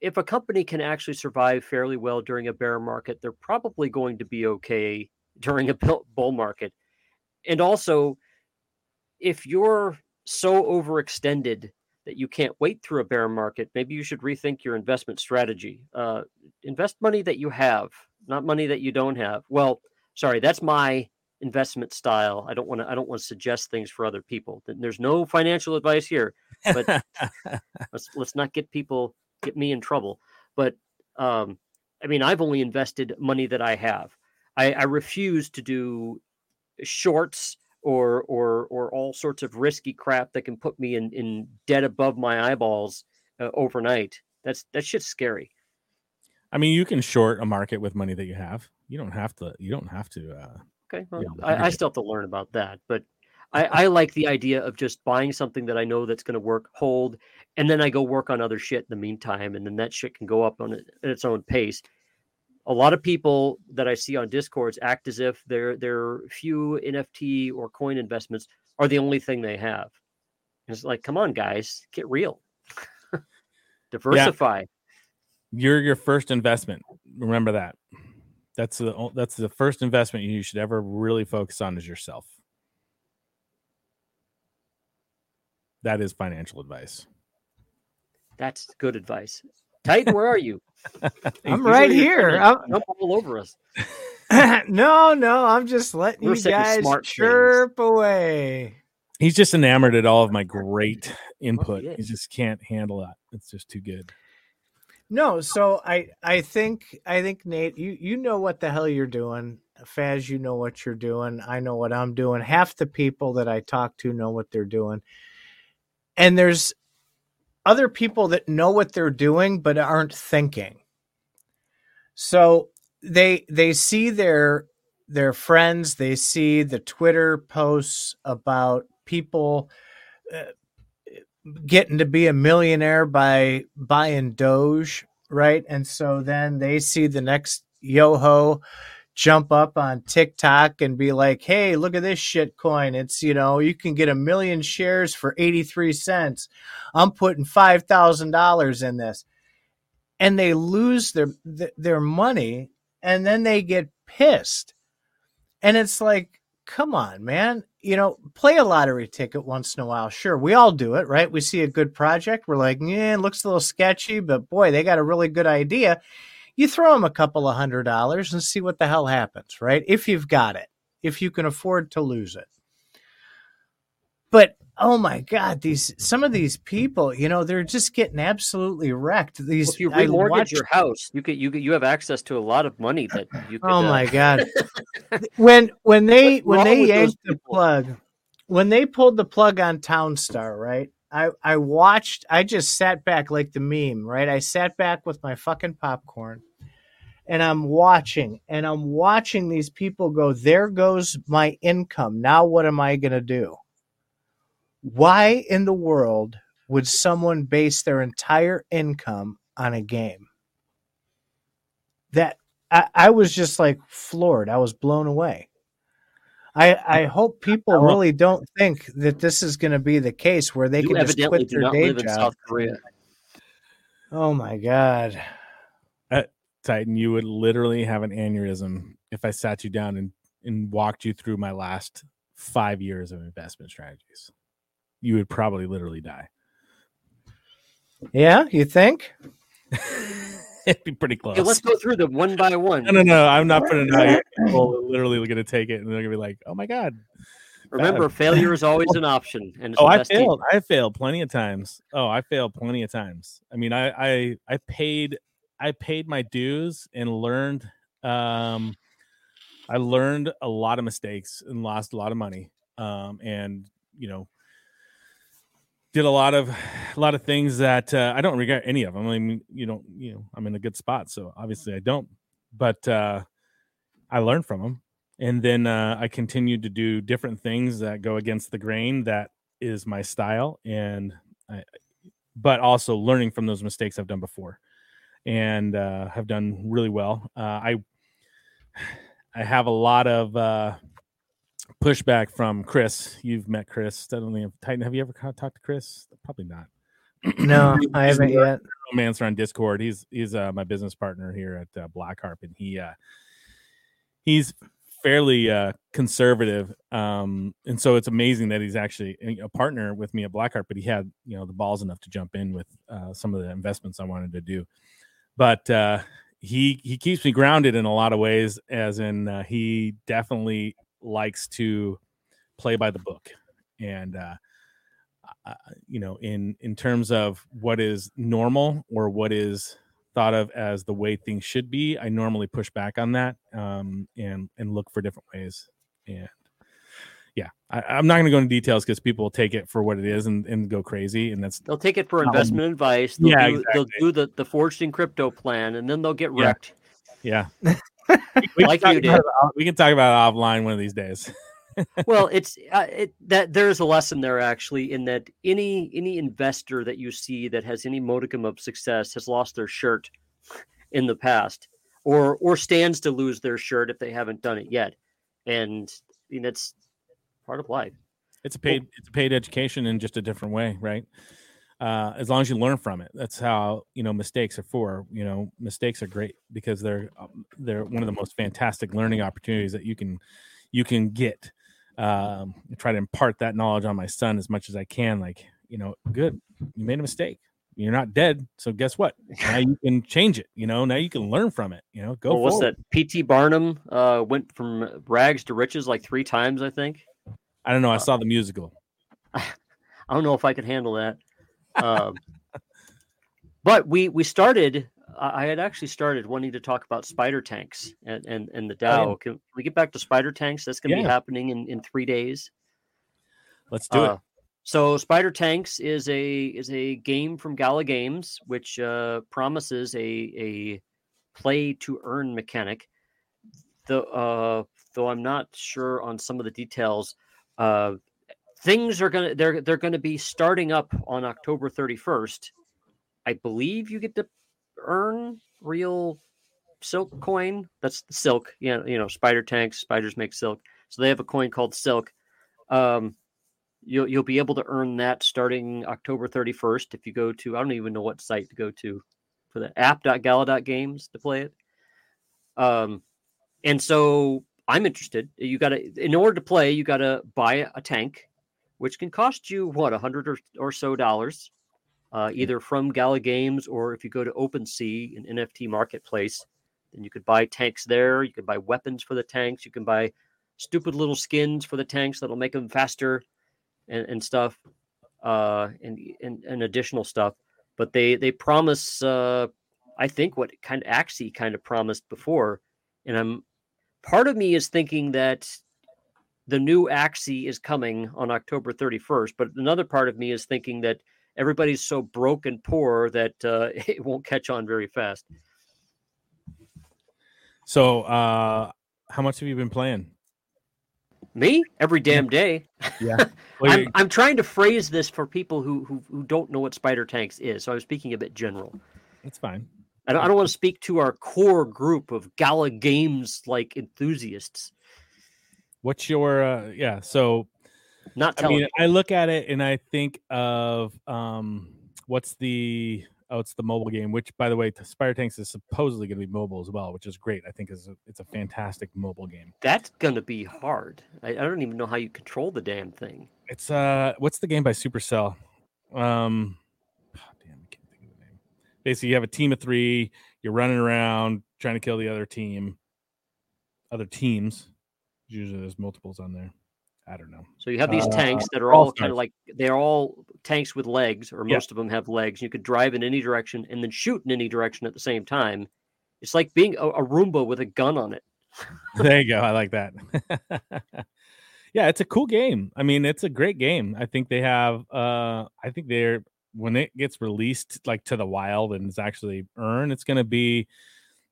if a company can actually survive fairly well during a bear market, they're probably going to be okay during a bull market and also if you're so overextended that you can't wait through a bear market, maybe you should rethink your investment strategy. Uh, invest money that you have, not money that you don't have. Well, sorry, that's my investment style. I don't want to. I don't want to suggest things for other people. There's no financial advice here, but [laughs] let's let's not get people get me in trouble. But um, I mean, I've only invested money that I have. I, I refuse to do shorts or or or all sorts of risky crap that can put me in in dead above my eyeballs uh, overnight. That's that shit's scary. I mean, you can short a market with money that you have. You don't have to. You don't have to. Uh, okay, well, you know, I, I, still have to learn about that, but [laughs] I, I like the idea of just buying something that I know that's going to work, hold, and then I go work on other shit in the meantime, and then that shit can go up on it, at its own pace. A lot of people that I see on discords act as if their their few NFT or coin investments are the only thing they have. And it's like, come on, guys, get real, [laughs] diversify. Yeah. You're your first investment. Remember that. That's the that's the first investment you should ever really focus on is yourself. That is financial advice. That's good advice. Titan, where are you? [laughs] I'm right here. I'm jump all over us. [laughs] no, no, I'm just letting We're you guys chirp things. away. He's just enamored at all of my great input. he, he just can't handle that. It's just too good. No, so I I think I think Nate, you you know what the hell you're doing. Faz, you know what you're doing. I know what I'm doing. Half the people that I talk to know what they're doing and there's other people that know what they're doing but aren't thinking. So they they see their their friends they see the twitter posts about people uh, getting to be a millionaire by buying doge right? And so then they see the next yoho jump up on TikTok and be like, hey, look at this shit coin. It's, you know, you can get a million shares for 83 cents. I'm putting $5,000 in this. And they lose their their money and then they get pissed. And it's like, come on, man. You know, play a lottery ticket once in a while. Sure, we all do it, right? We see a good project. We're like, yeah, it looks a little sketchy, but boy, they got a really good idea you throw them a couple of hundred dollars and see what the hell happens, right? If you've got it, if you can afford to lose it. But oh my god, these some of these people, you know, they're just getting absolutely wrecked. These well, if you remortgage watched... your house, you get you get you have access to a lot of money that you. [clears throat] Could, oh my uh... god, [laughs] when when they when they yanked the plug, when they pulled the plug on Townstar, right? I I watched. I just sat back like the meme, right? I sat back with my fucking popcorn, and I'm watching, and I'm watching these people go. There goes my income. Now what am I gonna do? Why in the world would someone base their entire income on a game? That I, I was just like floored. I was blown away. I, I hope people really don't think that this is going to be the case where they can just quit their day job. Oh my god, Titan, you would literally have an aneurysm if I sat you down and and walked you through my last five years of investment strategies. You would probably literally die. Yeah, you think? [laughs] It'd be pretty close. Okay, let's go through them one by one. No, no, no. I'm not putting it People are literally going to take it and they're going to be like, oh my God. Remember, failure is always an [laughs] option. And oh, I failed. Team. I failed plenty of times. Oh, I failed plenty of times. I mean, I, I, I paid, I paid my dues and learned, um, I learned a lot of mistakes and lost a lot of money. Um, and you know, did a lot of [sighs] a lot of things that uh, I don't regret any of them. I mean, you know, you know, I'm in a good spot, so obviously I don't. But uh, I learned from them, and then uh, I continued to do different things that go against the grain. That is my style, and I, but also learning from those mistakes I've done before, and uh, have done really well. Uh, I I have a lot of uh, pushback from Chris. You've met Chris. I don't think Titan. Have you ever talked to Chris? Probably not. No, I [clears throat] haven't yet. Romancer on Discord. He's he's uh, my business partner here at uh, Blackharp, and he uh, he's fairly uh, conservative. Um, and so it's amazing that he's actually a partner with me at Blackharp. But he had you know the balls enough to jump in with uh, some of the investments I wanted to do. But uh, he he keeps me grounded in a lot of ways, as in uh, he definitely likes to play by the book. And uh, uh, you know in in terms of what is normal or what is thought of as the way things should be i normally push back on that um, and and look for different ways. And yeah, I, am not going to go into details because people will take it for what it is and, and go crazy, and that's they'll take it for investment advice. They'll yeah, do, exactly. they'll do the the forged in crypto plan, and then they'll get wrecked. yeah. [laughs] Like can talk you did. it- we can talk about it offline one of these days. [laughs] well, it's uh, it, that there is a lesson there actually in that any any investor that you see that has any modicum of success has lost their shirt in the past, or or stands to lose their shirt if they haven't done it yet, and I mean, it's part of life. It's a paid it's a paid education in just a different way, right? Uh, as long as you learn from it, that's how you know mistakes are for. You know, mistakes are great because they're um, they're one of the most fantastic learning opportunities that you can you can get. Um, I try to impart that knowledge on my son as much as I can. Like, you know, good, you made a mistake. You're not dead, so guess what? [laughs] Now you can change it. You know, now you can learn from it. You know, go. Well, what's that? P.T. Barnum uh, went from rags to riches like three times, I think. I don't know. I saw the musical. I don't know if I could handle that. Um, but we we started. I had actually started wanting to talk about spider tanks and and, and the Oh, yeah. DAO. Can we get back to spider tanks? That's going to be happening in in three days. Let's do Uh, it. So Spider Tanks is a is a game from Gala Games, which uh, promises a a play to earn mechanic. The uh, though I'm not sure on some of the details. Uh, things are gonna they're they're gonna be starting up on October 31st. I believe you get to earn real silk coin. That's the silk. Yeah, you know, spider tanks. Spiders make silk, so they have a coin called silk. Um, you'll you'll be able to earn that starting October 31st if you go to I don't even know what site to go to for the app.gala.games to play it. Um and so I'm interested. You got to in order to play, you got to buy a tank which can cost you what a hundred or, or so dollars uh, either from Gala Games or if you go to OpenSea, an NFT marketplace, then you could buy tanks there. You can buy weapons for the tanks. You can buy stupid little skins for the tanks that'll make them faster and, and stuff uh and, and and additional stuff but they they promise uh i think what kind of axie kind of promised before and i'm part of me is thinking that the new axie is coming on october 31st but another part of me is thinking that everybody's so broke and poor that uh, [laughs] it won't catch on very fast So, uh, how much have you been playing? me every damn day Yeah. [laughs] I'm, I'm trying to phrase this for people who, who who don't know what spider tanks is so i was speaking a bit general it's fine. I don't, I don't want to speak to our core group of Gala Games like enthusiasts. What's your uh yeah, so Not I telling mean, I look at it and I think of um what's the oh it's the mobile game, which by the way, Spider Tanks is supposedly going to be mobile as well, which is great. I think is a, it's a fantastic mobile game. that's gonna be hard. I, I don't even know how you control the damn thing. It's uh what's the game by Supercell? Um oh, damn, I can't think of the name. Basically, you have a team of 3, you're running around trying to kill the other team. Other teams. Usually there's multiples on there. I don't know. So you have these Uh, tanks that are All all kind of like they're all tanks with legs, or Yeah. most of them have legs. You could drive in any direction and then shoot in any direction at the same time. It's like being a, a Roomba with a gun on it. [laughs] there you go. I like that. [laughs] yeah, it's a cool game. I mean, it's a great game. I think they have uh I think they're when it gets released like to the wild and it's actually earned, it's gonna be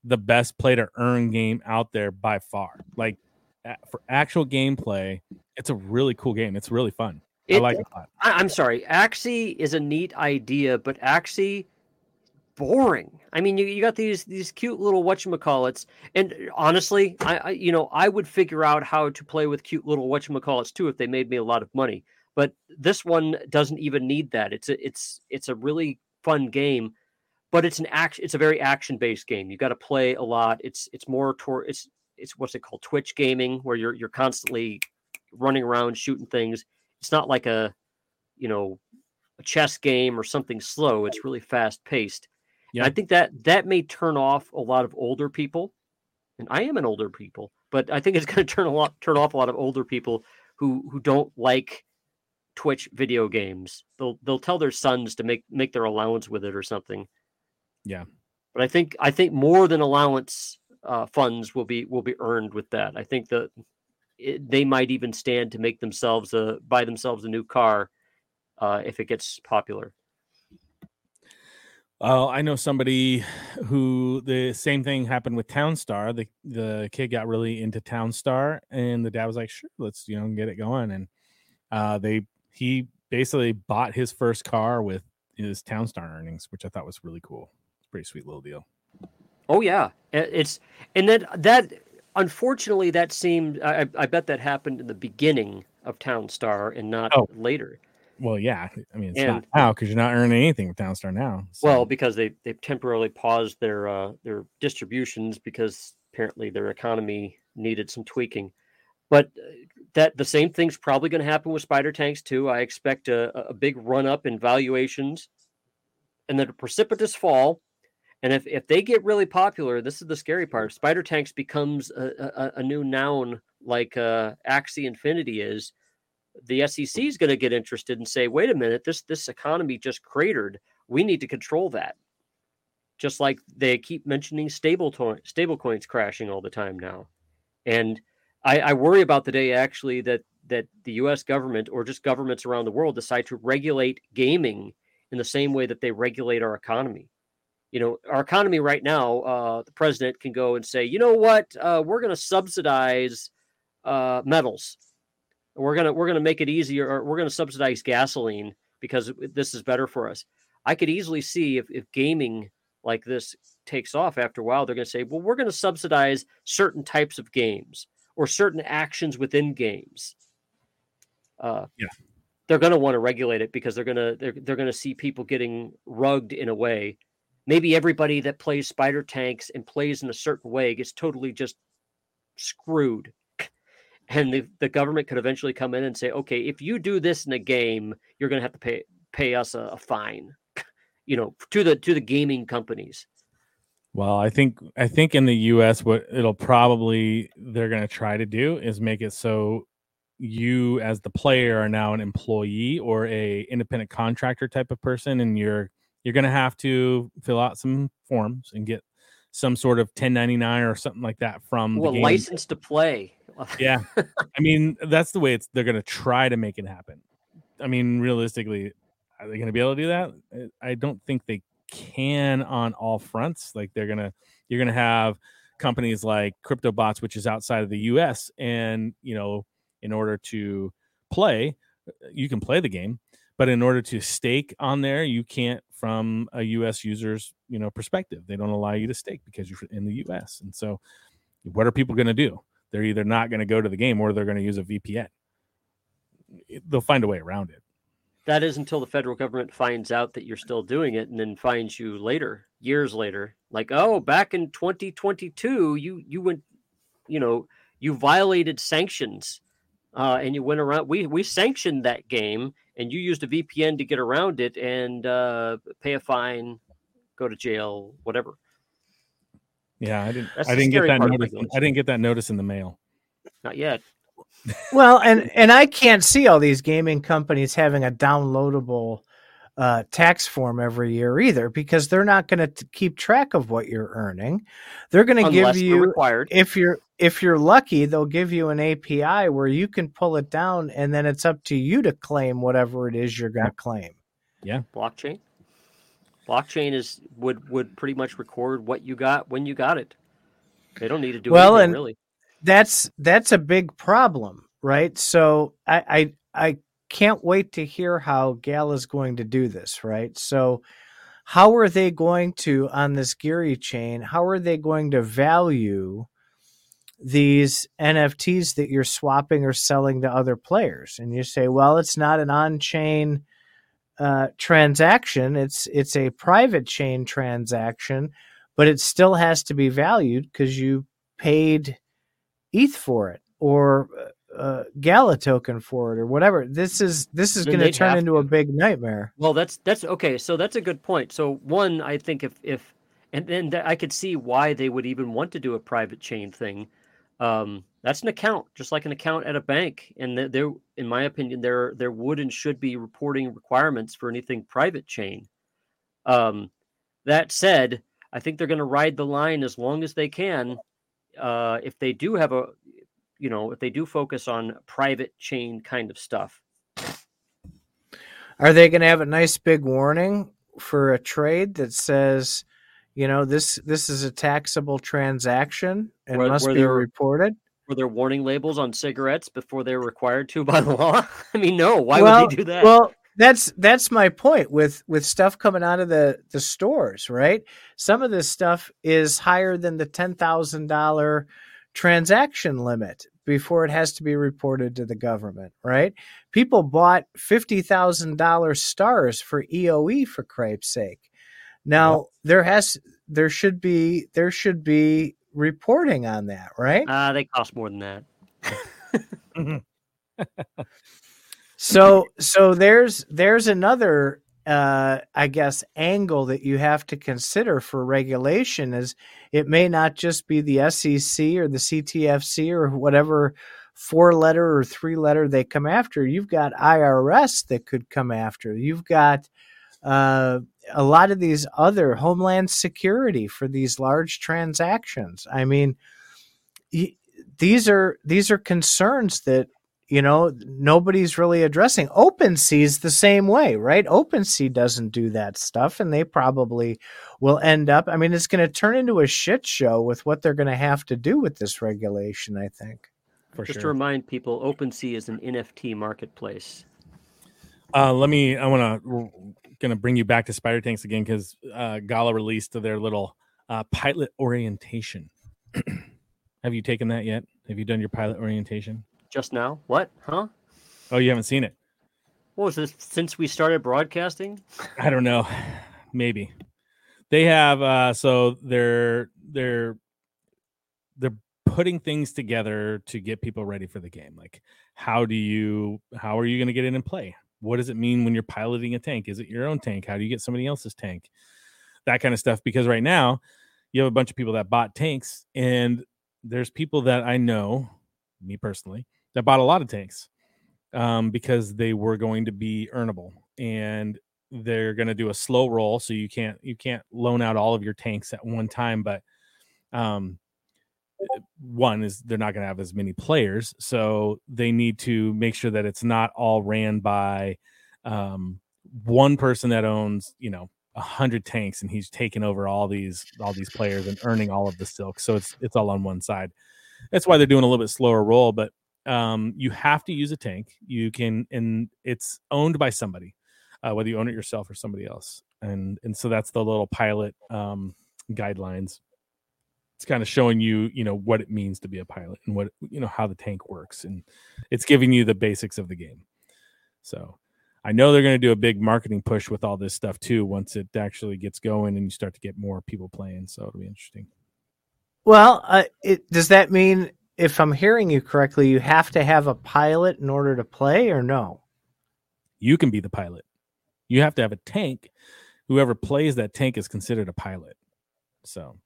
the best play to earn game out there by far. Like for actual gameplay, it's a really cool game. It's really fun. I like it a lot. I, I'm sorry, Axie is a neat idea, but Axie boring. I mean, you, you got these these cute little whatchamacallits, and honestly, I, I you know I would figure out how to play with cute little whatchamacallits too if they made me a lot of money. But this one doesn't even need that. It's a it's it's a really fun game, but it's an action. It's a very action based game. You got to play a lot. It's it's more toward it's it's what's it called Twitch gaming where you're you're constantly running around shooting things. It's not like a you know a chess game or something slow. It's really fast paced. And I think that that may turn off a lot of older people, and I am an older people, but I think it's going [laughs] to turn a lot turn off a lot of older people who who don't like Twitch video games. They'll they'll tell their sons to make make their allowance with it or something. Yeah. But I think I think more than allowance uh, funds will be will be earned with that. I think that it, they might even stand to make themselves a buy themselves a new car uh, if it gets popular. Oh, I know somebody who the same thing happened with Townstar. The the kid got really into Townstar, and the dad was like, "Sure, let's you know get it going." And uh, they he basically bought his first car with his Townstar earnings, which I thought was really cool. Pretty sweet little deal. Oh yeah, it's and then that unfortunately that seemed I, I bet that happened in the beginning of Townstar and not oh. later. Well, yeah. I mean, it's and, not now because you're not earning anything with Townstar now. So. Well, because they they temporarily paused their uh, their distributions because apparently their economy needed some tweaking. But uh, that the same thing's probably going to happen with spider tanks too. I expect a, a big run up in valuations, and then a precipitous fall. And if, if they get really popular, this is the scary part. Spider tanks becomes a, a, a new noun like uh, Axie Infinity is the SEC is going to get interested and say, wait a minute, this this economy just cratered. We need to control that. Just like they keep mentioning stable to- stable coins crashing all the time now. And I, I worry about the day actually that that the US government or just governments around the world decide to regulate gaming in the same way that they regulate our economy. You know, our economy right now, uh, the president can go and say, you know what, uh, we're going to subsidize uh, metals. We're gonna we're gonna make it easier or we're gonna subsidize gasoline because this is better for us. I could easily see if, if gaming like this takes off after a while they're going to say well we're going to subsidize certain types of games or certain actions within games uh, yeah. they're going to want to regulate it because they're going to they're, they're going to see people getting rugged in a way. Maybe everybody that plays spider tanks and plays in a certain way gets totally just screwed. And the, the government could eventually come in and say, okay, if you do this in a game, you're going to have to pay pay us a, a fine, you know, to the to the gaming companies. Well, I think I think in the U.S. what it'll probably they're going to try to do is make it so you as the player are now an employee or a independent contractor type of person, and you're you're going to have to fill out some forms and get some sort of 1099 or something like that from well, the license to play yeah. [laughs] I mean, that's the way it's they're going to try to make it happen. I mean, realistically, are they going to be able to do that? I don't think they can on all fronts. Like they're to you're to have companies like CryptoBots which is outside of the US and, you know, in order to play, uh, you can play the game, but in order to stake on there, you can't from a US user's, you know, perspective. They don't allow you to stake because you're in the US. And so what are people going to do? they're either not going to go to the game or they're going to use a VPN. They'll find a way around it. That is until the federal government finds out that you're still doing it and then finds you later, years later. Like, oh, back in 2022, you you went, you know, you violated sanctions, uh, and you went around. We we sanctioned that game, and you used a VPN to get around it and uh, pay a fine, go to jail, whatever. Yeah, I didn't. That's I didn't get that notice. I didn't get that notice in the mail. Not yet. Well, and and I can't see all these gaming companies having a downloadable uh, tax form every year either, because they're not going to keep track of what you're earning. They're going to give you required. if you're if you're lucky, they'll give you an API where you can pull it down, and then it's up to you to claim whatever it is you're going to claim. Yeah, blockchain blockchain is would would pretty much record what you got when you got it. They don't need to do well, anything, and really. That's that's a big problem, right? So I, I I can't wait to hear how Gal is going to do this, right? So how are they going to on this Geary chain? How are they going to value these NFTs that you're swapping or selling to other players? And you say, well, it's not an on-chain uh, transaction. It's it's a private chain transaction, but it still has to be valued because you paid ETH for it or uh, uh, Gala token for it or whatever. This is this is going to turn into to. a big nightmare. Well, that's that's okay. So that's a good point. So one, I think if if and then I could see why they would even want to do a private chain thing. Um, that's an account, just like an account at a bank. And there, in my opinion, there there would and should be reporting requirements for anything private chain. Um, that said, I think they're going to ride the line as long as they can. Uh, if they do have a you know, if they do focus on private chain kind of stuff, are they going to have a nice big warning for a trade that says, you know, this this is a taxable transaction and Where- must be they're- reported? were there warning labels on cigarettes before they were required to by the [laughs] law? I mean, no. Why Well- would they do that? Well, that's that's my point with with stuff coming out of the the stores, right? Some of this stuff is higher than the ten thousand dollar transaction limit before it has to be reported to the government, right? People bought fifty thousand dollar stars for EOE for cripe's sake. Now there has there should be there should be reporting on that, right? Ah, they cost more than that. [laughs] [laughs] So so there's there's another uh I guess angle that you have to consider for regulation is it may not just be the SEC or the CTFC or whatever four letter or three letter they come after. You've got IRS that could come after. You've got uh, a lot of these other homeland security for these large transactions. I mean, these are these are concerns that you know nobody's really addressing OpenSea's the same way right OpenSea doesn't do that stuff and they probably will end up I mean it's going to turn into a shit show with what they're going to have to do with this regulation I think for Just to remind people, OpenSea is an NFT marketplace. Uh, let me. I want to gonna bring you back to Spider Tanks again because uh, Gala released their little uh, pilot orientation. [clears throat] Have you taken that yet? Have you done your pilot orientation? Just now? What? Huh? Oh, you haven't seen it. What was this? Since we started broadcasting? [laughs] I don't know. Maybe they have. Uh, so they're they're they're putting things together to get people ready for the game. Like, how do you? How are you going to get in and play? What does it mean when you're piloting a tank? Is it your own tank? How do you get somebody else's tank? That kind of stuff. Because right now, you have a bunch of people that bought tanks, and there's people that I know, me personally, that bought a lot of tanks um, because they were going to be earnable and they're going to do a slow roll so you can't you can't loan out all of your tanks at one time but um one is they're not going to have as many players so they need to make sure that it's not all ran by um one person that owns you know a hundred tanks and he's taking over all these all these players and earning all of the silk so it's it's all on one side. That's why they're doing a little bit slower roll but um you have to use a tank. You can and it's owned by somebody uh, whether you own it yourself or somebody else. And and so that's the little pilot um guidelines. It's kind of showing you you know what it means to be a pilot and what you know how the tank works. And it's giving you the basics of the game. So i know they're going to do a big marketing push with all this stuff too once it actually gets going and you start to get more people playing. So it'll be interesting. Well uh, it, does that mean if I'm hearing you correctly you have to have a pilot in order to play or no you can be the pilot you have to have a tank whoever plays that tank is considered a pilot so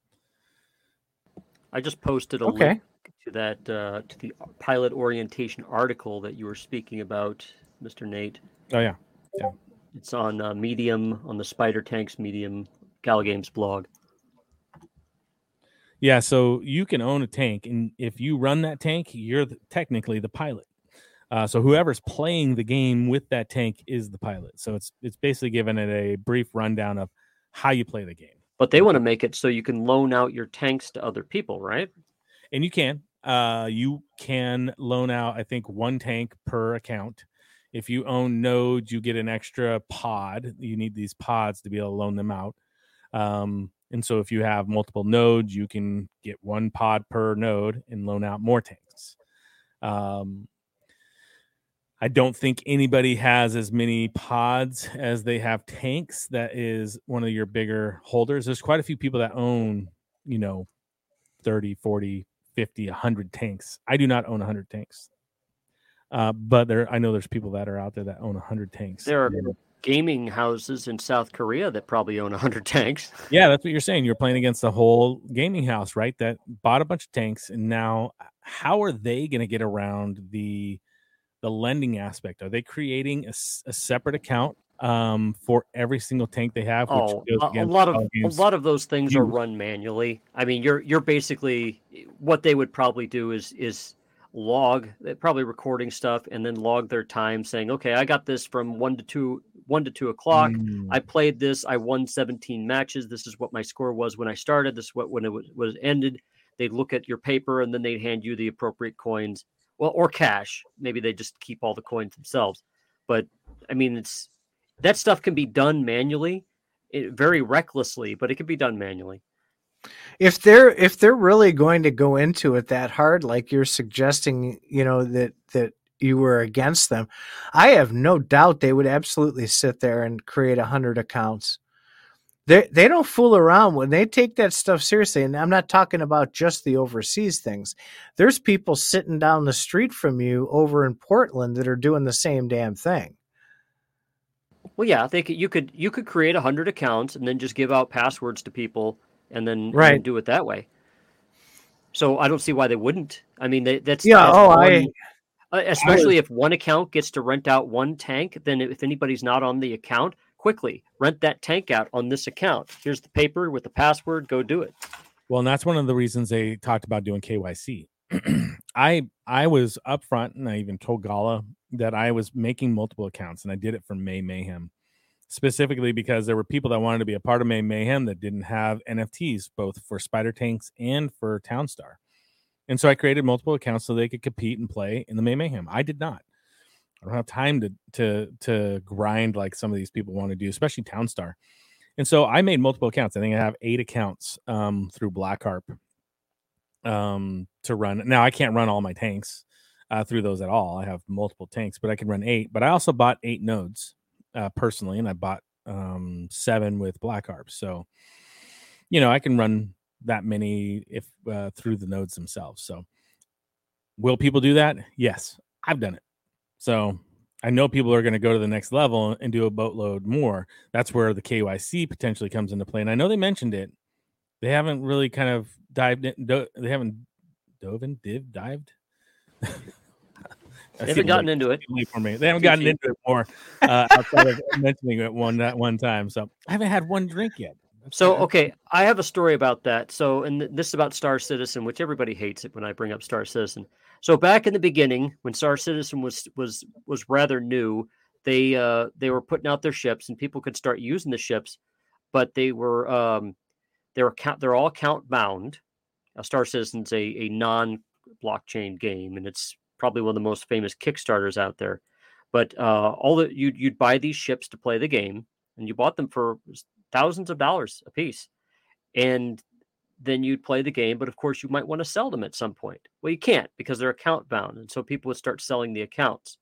I just posted a Okay. link to that uh, to the pilot orientation article that you were speaking about, Mr. Nate. oh yeah yeah. It's on uh, Medium on the Spider Tanks Medium Gal Games blog. Yeah, so you can own a tank, and if you run that tank, you're the, technically the pilot. Uh, so whoever's playing the game with that tank is the pilot. So it's it's basically giving it a brief rundown of how you play the game, But they want to make it so you can loan out your tanks to other people, right? and you can uh, you can loan out I think one tank per account. If you own nodes, you get an extra pod. You need these pods to be able to loan them out. Um, and so if you have multiple nodes, you can get one pod per node and loan out more tanks. Um, I don't think anybody has as many pods as they have tanks. That is one of your bigger holders. There's quite a few people that own, you know, 30, 40, 50, 100 tanks. I do not own 100 tanks. Uh, but there, I know there's people that are out there that own 100 tanks. There are gaming houses in South Korea that probably own 100 tanks. Yeah, that's what you're saying. You're playing against the whole gaming house, right? That bought a bunch of tanks, and now how are they going to get around the the lending aspect? Are they creating a separate account um, for every single tank they have? Oh, goes a, a lot of a lot of those things are run manually. I mean, you're you're basically what they would probably do is is log, probably recording stuff, and then log their time, saying, "Okay, I got this from one to two, one to two o'clock. Mm. I played this. I won 17 matches. This is what my score was when I started. This is what when it was, was ended." They'd look at your paper and then they'd hand you the appropriate coins, well, or cash. Maybe they just keep all the coins themselves. But I mean, it's that stuff can be done manually, it, very recklessly, but it can be done manually. if they're if they're really going to go into it that hard like you're suggesting you know that that you were against them i have no doubt they would absolutely sit there and create a hundred accounts they they don't fool around when they take that stuff seriously and i'm not talking about just the overseas things there's people sitting down the street from you over in portland that are doing the same damn thing Well, yeah, they could. You could you could create a hundred accounts and then just give out passwords to people, and then, and Right. do it that way. So I don't see why they wouldn't. I mean, they, that's Yeah, that's oh, one- I- uh, especially if one account gets to rent out one tank. Then if anybody's not on the account, quickly rent that tank out on this account. Here's the paper with the password. Go do it. Well, and that's one of the reasons they talked about doing KYC. [clears throat] I I was upfront and I even told Gala that I was making multiple accounts and I did it for May Mayhem specifically because there were people that wanted to be a part of May Mayhem that didn't have NFTs both for Spider Tanks and for Townstar. And so I created multiple accounts so they could compete and play in the May Mayhem. I did not. I don't have time to to to grind like some of these people want to do, especially Townstar. And so I made multiple accounts. I think I have eight accounts um, through Blackharp um, to run. Now I can't run all my tanks uh, through those at all. I have multiple tanks, but I can run eight. But I also bought eight nodes uh, personally, and I bought um, seven with Blackharp. So you know I can run that many if uh, through the nodes themselves. So will people do that? Yes, I've done it. So I know people are going to go to the next level and do a boatload more. That's where the KYC potentially comes into play. And I know they mentioned it. They haven't really kind of dived in. Do, they haven't dove in, div, dived. [laughs] They haven't gotten into it. for me. They haven't gotten into it more uh, outside of [laughs] mentioning it one that one time. So I haven't had one drink yet. So okay, I have a story about that. So, and this is about Star Citizen, which everybody hates it when I bring up Star Citizen. So back in the beginning, when Star Citizen was was was rather new, they uh they were putting out their ships and people could start using the ships, but they were um they were count they're all count bound. Uh, Star Citizen's a a non blockchain game, and it's probably one of the most famous Kickstarters out there. But uh, all the you'd you'd buy these ships to play the game, and you bought them for thousands of dollars a piece. And then you'd play the game, but of course you might want to sell them at some point. Well, you can't because they're account bound. And so people would start selling the accounts.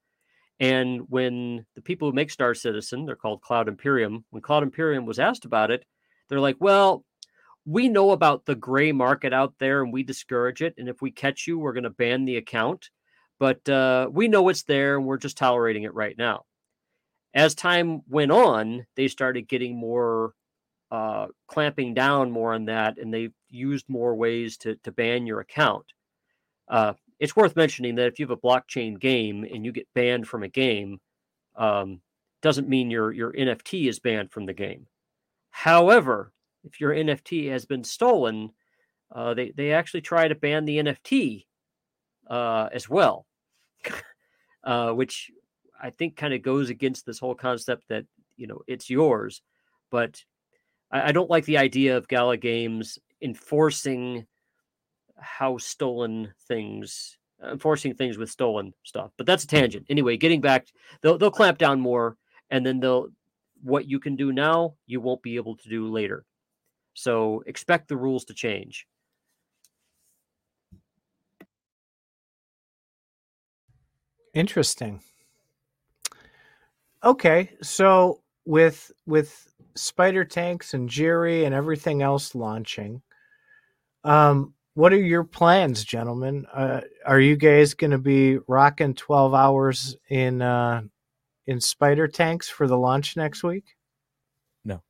And when the people who make Star Citizen, they're called Cloud Imperium, when Cloud Imperium was asked about it, they're like, well, we know about the gray market out there and we discourage it. And if we catch you, we're going to ban the account. But uh, we know it's there and we're just tolerating it right now as time went on, they started getting more uh, clamping down more on that, and they've used more ways to to ban your account. Uh, it's worth mentioning that if you have a blockchain game and you get banned from a game, um, doesn't mean your your NFT is banned from the game. However, if your NFT has been stolen, uh, they they actually try to ban the NFT uh, as well, [laughs] uh, which I think kind of goes against this whole concept that you know it's yours. But I, I don't like the idea of Gala Games enforcing how stolen things, uh, enforcing things with stolen stuff. But that's a tangent. Anyway, getting back, they'll they'll clamp down more, and then they'll what you can do now you won't be able to do later. So expect the rules to change. Interesting. Okay, so with with spider tanks and Jerry and everything else launching, um, what are your plans, gentlemen? Uh, are you guys going to be rocking twelve hours in uh, in spider tanks for the launch next week? No,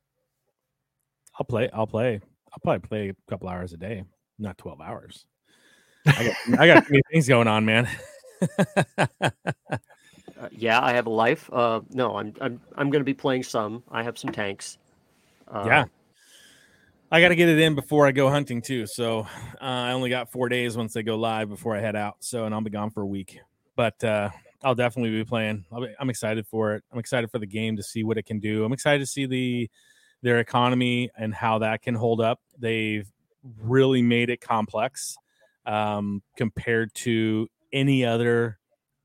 I'll play. I'll play. I'll probably play a couple hours a day, not twelve hours. I got, I got things going on, man. [laughs] Uh, yeah, I have a life. Uh, no, I'm I'm I'm going to be playing some. I have some tanks. Uh, yeah. I got to get it in before I go hunting too. So uh, I only got four days once they go live before I head out. So and I'll be gone for a week, but uh, I'll definitely be playing. i am excited for it. I'm excited for the game to see what it can do. I'm excited to see the their economy and how that can hold up. They've really made it complex um, compared to any other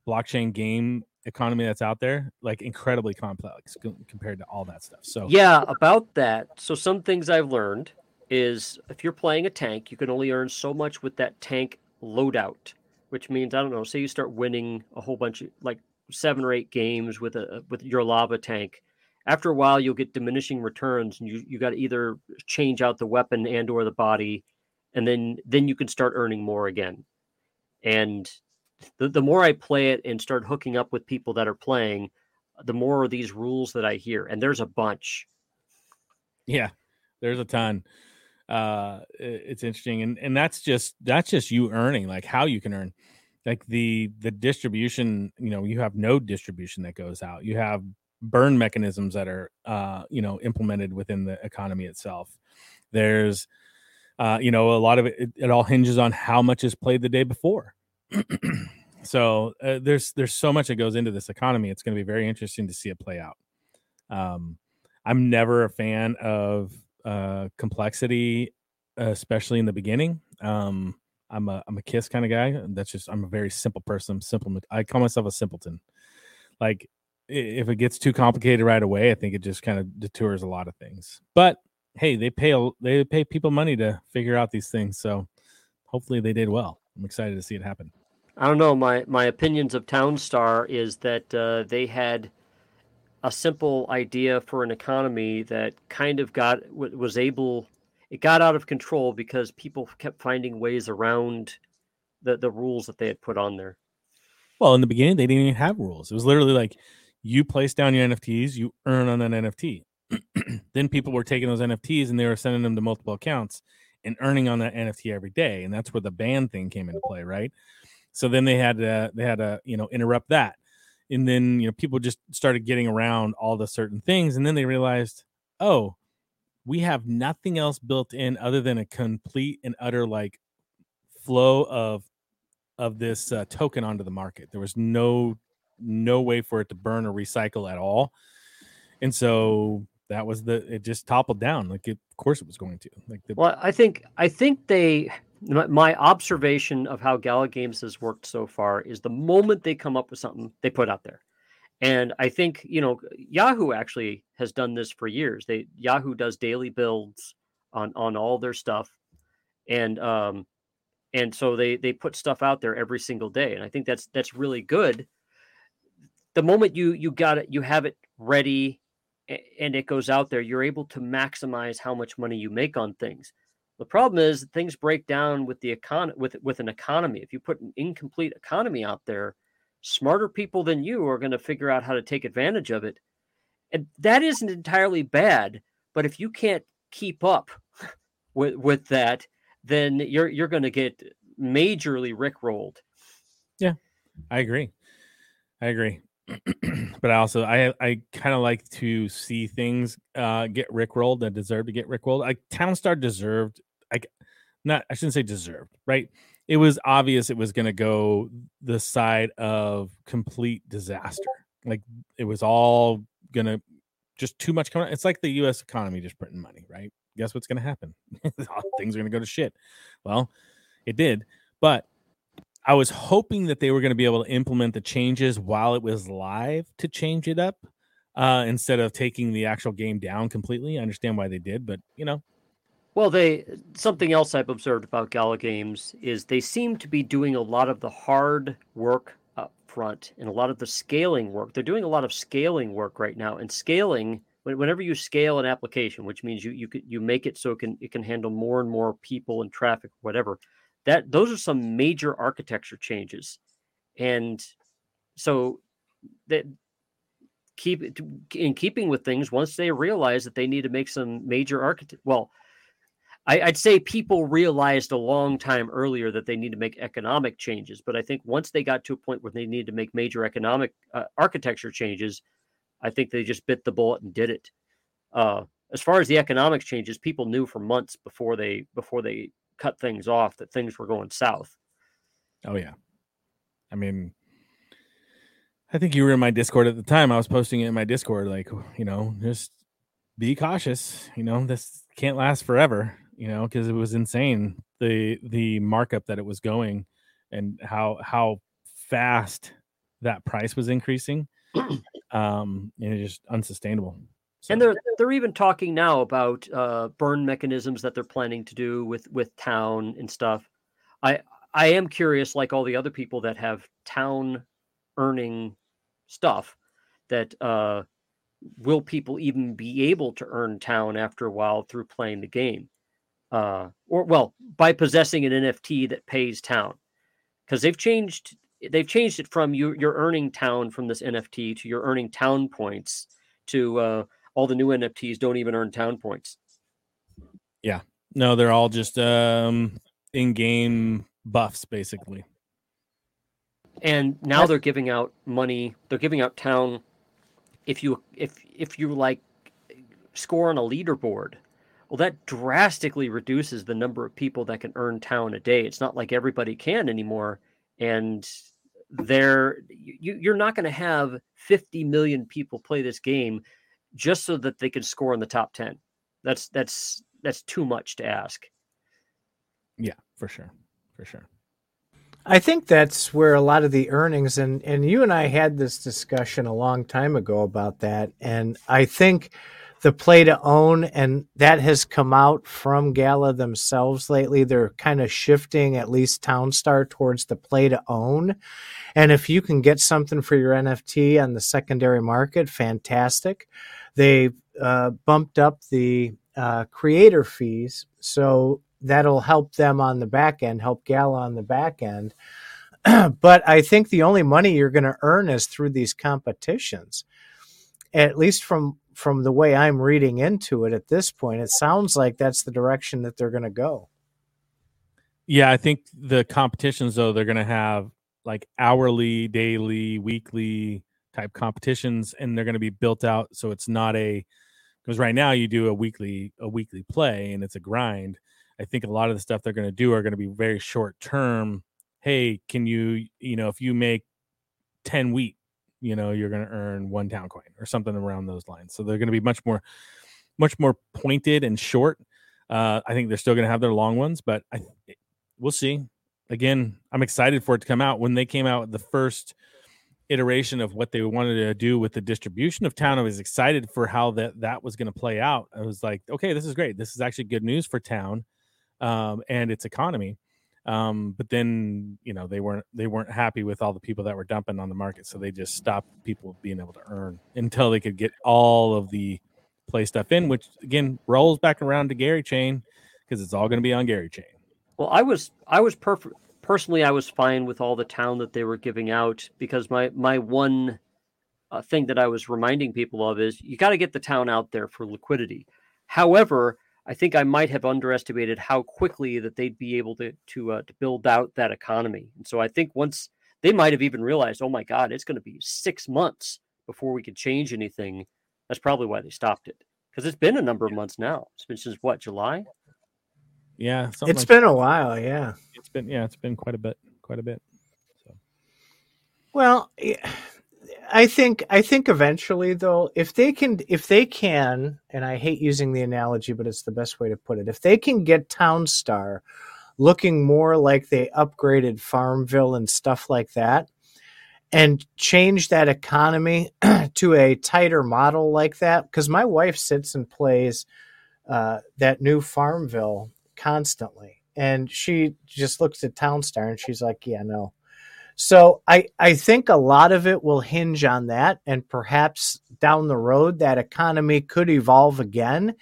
blockchain game economy that's out there like incredibly complex compared to all that stuff so yeah about that. So some things i've learned is if you're playing a tank you can only earn so much with that tank loadout which means i don't know say you start winning a whole bunch of like seven or eight games with a with your lava tank after a while you'll get diminishing returns and you you got to either change out the weapon and or the body and then then you can start earning more again. And the, the more I play it and start hooking up with people that are playing, the more of these rules that I hear, and there's a bunch. Yeah, there's a ton. Uh, it's interesting, and and that's just that's just you earning, like how you can earn, like the the distribution. You know, you have node distribution that goes out. You have burn mechanisms that are uh, you know implemented within the economy itself. There's uh, you know a lot of it, it, it all hinges on how much is played the day before so uh, there's there's so much that goes into this economy. It's going to be very interesting to see it play out. Um, I'm never a fan of uh, complexity, especially in the beginning. Um, I'm a I'm a kiss kind of guy. That's just I'm a very simple person. simple. I call myself a simpleton. Like if it gets too complicated right away, I think it just kind of detours a lot of things. But hey, they pay they pay people money to figure out these things, so hopefully they did well. I'm excited to see it happen. I don't know. My my opinions of Townstar is that uh, they had a simple idea for an economy that kind of got was able. It got out of control because people kept finding ways around the the rules that they had put on there. Well, in the beginning, they didn't even have rules. It was literally like you place down your NFTs, you earn on that NFT. [clears throat] then people were taking those NFTs and they were sending them to multiple accounts and earning on that NFT every day. And that's where the ban thing came into play, right? So then they had to they had to you know interrupt that, and then you know people just started getting around all the certain things, and then they realized, oh, we have nothing else built in other than a complete and utter like flow of of this uh, token onto the market. There was no no way for it to burn or recycle at all, and so that was the it just toppled down like it, of course it was going to like the, well i think i think they my observation of how gala games has worked so far is the moment they come up with something they put out there. And i think you know yahoo actually has done this for years. They yahoo does daily builds on on all their stuff. And um and so they they put stuff out there every single day. And i think that's that's really good. The moment you you got it you have it ready and it goes out there, you're able to maximize how much money you make on things. The problem is things break down with the econ with with an economy. If you put an incomplete economy out there, smarter people than you are going to figure out how to take advantage of it. And that isn't entirely bad, but if you can't keep up [laughs] with with that, then you're you're going to get majorly rickrolled. Yeah. I agree. I agree. [clears throat] but I also I I kind of like to see things uh get rickrolled that deserve to get rickrolled. Like Townstar deserved like not I shouldn't say deserved, right? It was obvious it was going to go the side of complete disaster. Like it was all going to just too much coming. It's like the U.S. economy just printing money, right? Guess what's going to happen? [laughs] Things are going to go to shit. Well, it did, but I was hoping that they were going to be able to implement the changes while it was live to change it up uh, instead of taking the actual game down completely. I understand why they did, but you know. Well, they something else I've observed about Gala Games is they seem to be doing a lot of the hard work up front and a lot of the scaling work. They're doing a lot of scaling work right now, and scaling whenever you scale an application, which means you you you make it so it can it can handle more and more people and traffic, whatever that those are some major architecture changes and so that keep in keeping with things once they realize that they need to make some major architect well I, would say people realized a long time earlier that they need to make economic changes but i think once they got to a point where they needed to make major economic uh, architecture changes i think they just bit the bullet and did it uh, as far as the economics changes, people knew for months before they before they cut things off that things were going south. Oh yeah. I mean, I think you were in my Discord at the time. I was posting it in my Discord, like, you know, just be cautious. You know, this can't last forever. You know, because it was insane the the markup that it was going, and how how fast that price was increasing. [clears throat] um, and it's just unsustainable. So. And they're they're even talking now about uh, burn mechanisms that they're planning to do with with town and stuff. I I am curious, like all the other people that have town earning stuff, that uh, will people even be able to earn town after a while through playing the game, uh, or well, by possessing an NFT that pays town, because they've changed they've changed it from you you're earning town from this NFT to you're earning town points to uh, all the new NFTs don't even earn town points. Yeah, no, they're all just um, in-game buffs basically. And now they're giving out money. They're giving out town if you if if you like score on a leaderboard. Well, that drastically reduces the number of people that can earn town a day. It's not like everybody can anymore, and there you, you're not going to have 50 million people play this game just so that they can score in the top 10. That's that's that's too much to ask. Yeah, for sure. For sure. I think that's where a lot of the earnings and and you and I had this discussion a long time ago about that and I think the play to own and that has come out from Gala themselves lately they're kind of shifting at least Townstar towards the play to own and if you can get something for your NFT on the secondary market fantastic they uh, bumped up the uh, creator fees so that'll help them on the back end, help Gala on the back end. [clears throat] but I think the only money you're going to earn is through these competitions. At least from from the way I'm reading into it at this point, it sounds like that's the direction that they're going to go. Yeah, I think the competitions though they're going to have like hourly, daily, weekly type competitions and they're going to be built out so it's not a because right now you do a weekly a weekly play and it's a grind I think a lot of the stuff they're going to do are going to be very short term. Hey, can you, you know, if you make 10 wheat, you know, you're going to earn one town coin or something around those lines. So they're going to be much more, much more pointed and short. Uh, I think they're still going to have their long ones, but I, we'll see. Again, I'm excited for it to come out. When they came out the first iteration of what they wanted to do with the distribution of town, I was excited for how that that was going to play out. I was like, okay, this is great. This is actually good news for town um, and its economy. Um, but then you know they weren't they weren't happy with all the people that were dumping on the market, so they just stopped people being able to earn until they could get all of the play stuff in, which again rolls back around to Gary Chain because it's all going to be on Gary Chain. Well, I was I was perfect personally. I was fine with all the town that they were giving out because my my one uh, thing that I was reminding people of is you got to get the town out there for liquidity. However, I think I might have underestimated how quickly that they'd be able to to uh, to build out that economy. And so I think once they might have even realized, oh my God, it's going to be six months before we can change anything. That's probably why they stopped it because it's been a number of months now. It's been since what July. Yeah, it's like been that. a while. Yeah, it's been yeah, it's been quite a bit, quite a bit. So, well. Yeah I think I think eventually though, if they can if they can, and I hate using the analogy, but it's the best way to put it, if they can get Townstar looking more like they upgraded Farmville and stuff like that, and change that economy [clears throat] to a tighter model like that, because my wife sits and plays uh, that new Farmville constantly, and she just looks at Townstar and she's like, "Yeah, no." So I, I think a lot of it will hinge on that, and perhaps down the road that economy could evolve again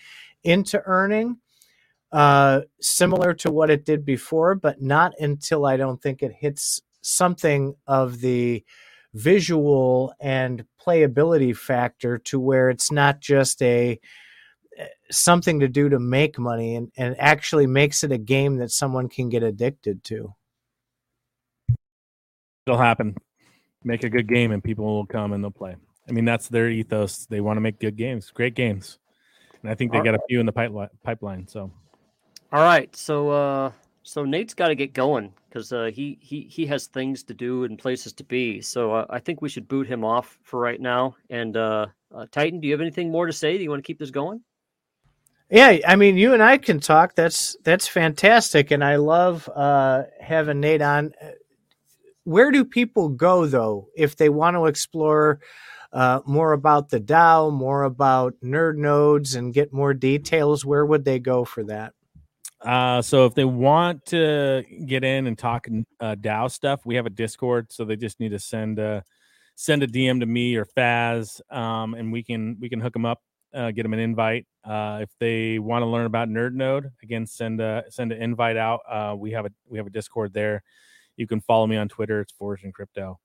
into earning, uh, similar to what it did before, but not until I don't think it hits something of the visual and playability factor to where it's not just a eh, something to do to make money and, and actually makes it a game that someone can get addicted to it'll happen. Make a good game and people will come and they'll play. I mean, that's their ethos. They want to make good games, great games. and I think they got a few in the pipeline. Pipeline. So, all right. So, uh, so Nate's got to get going because uh, he he he has things to do and places to be. So uh, I think we should boot him off for right now. And uh, uh, Titan, do you have anything more to say? Do you want to keep this going? Yeah, I mean, you and I can talk. That's that's fantastic, and I love uh, having Nate on. Where do people go though if they want to explore uh, more about the DAO, more about nerd nodes, and get more details? Where would they go for that? Uh, so if they want to get in and talk uh, DAO stuff, we have a Discord. So they just need to send a send a DM to me or Faz, um, and we can we can hook them up uh, get them an invite. Uh, if they want to learn about Nerd Node, again, send a send an invite out. Uh, we have a we have a Discord there. You can follow me on Twitter. It's Forged in Crypto.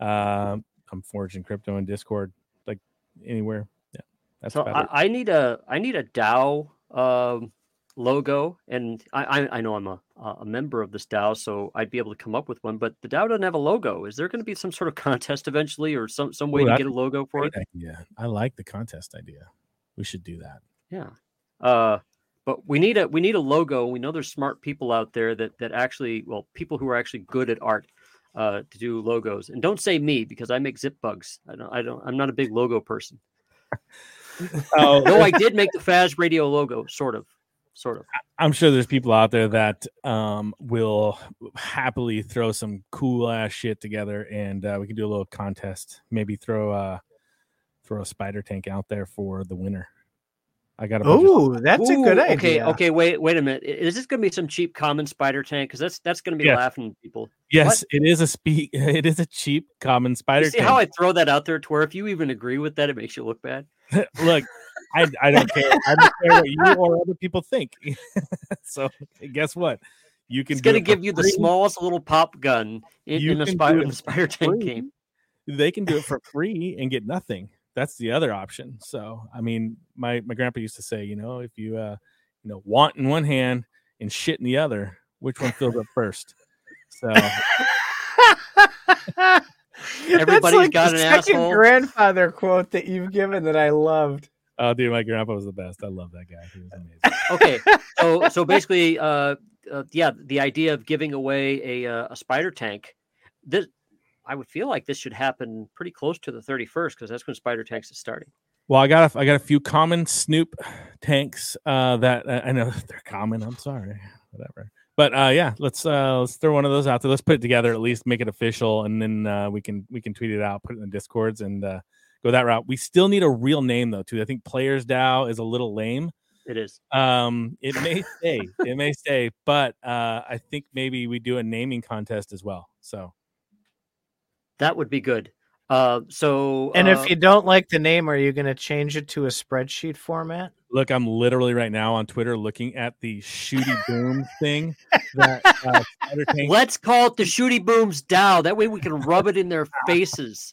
Uh, I'm Forged in Crypto in Discord, like anywhere. Yeah, that's so I, I, need a I need a DAO um, logo, and I, I know I'm a a member of this DAO, so I'd be able to come up with one. But the DAO doesn't have a logo. Is there going to be some sort of contest eventually, or some some way Ooh, to get a logo for it? Yeah, I like the contest idea. We should do that. Yeah. Uh, but we need a we need a logo. We know there's smart people out there that that actually well people who are actually good at art uh, to do logos. And don't say me because I make zip bugs. I don't I don't I'm not a big logo person. [laughs] oh, no, I did make the Faz Radio logo, sort of, sort of. I'm sure there's people out there that um, will happily throw some cool ass shit together, and uh, we can do a little contest. Maybe throw uh, throw a spider tank out there for the winner. I got a. Oh, that's Ooh, a good idea. Okay, okay. Wait, wait a minute. Is this going to be some cheap common spider tank? Because that's that's going to be yeah. laughing people. Yes, what? it is a speak. [laughs] It is a cheap common spider. You see tank. how I throw that out there to where if you even agree with that, it makes you look bad. [laughs] look, I I don't care. I don't care what you or other people think. [laughs] so guess what? You can. It's going to give you free. the smallest little pop gun in, in the spider in the spider tank game. They can do it for free and get nothing that's the other option. So, I mean, my my grandpa used to say, you know, if you uh, you know, want in one hand and shit in the other, which one fills up first? So [laughs] everybody's like got an asshole. grandfather quote that you've given that I loved. Oh, dude, my grandpa was the best. I love that guy. He was amazing. okay, so so basically, uh, uh, yeah, the idea of giving away a uh, a spider tank. This I would feel like this should happen pretty close to the 31st because that's when Spider Tanks is starting. Well, I got a, I got a few common Snoop tanks uh, that uh, I know [laughs] they're common. I'm sorry, whatever. But uh, yeah, let's uh, let's throw one of those out there. Let's put it together at least, make it official, and then uh, we can we can tweet it out, put it in the discords, and uh, go that route. We still need a real name though, too. I think Players DAO is a little lame. It is. Um, it may stay, it may stay, but uh, I think maybe we do a naming contest as well. So that would be good. Uh, so, and uh, if you don't like the name, are you going to change it to a spreadsheet format? Look, I'm literally right now on Twitter looking at the Shooty Boom [laughs] thing. That, uh, [laughs] Let's call it the Shooty Booms DAO. That way we can rub it in their [laughs] faces.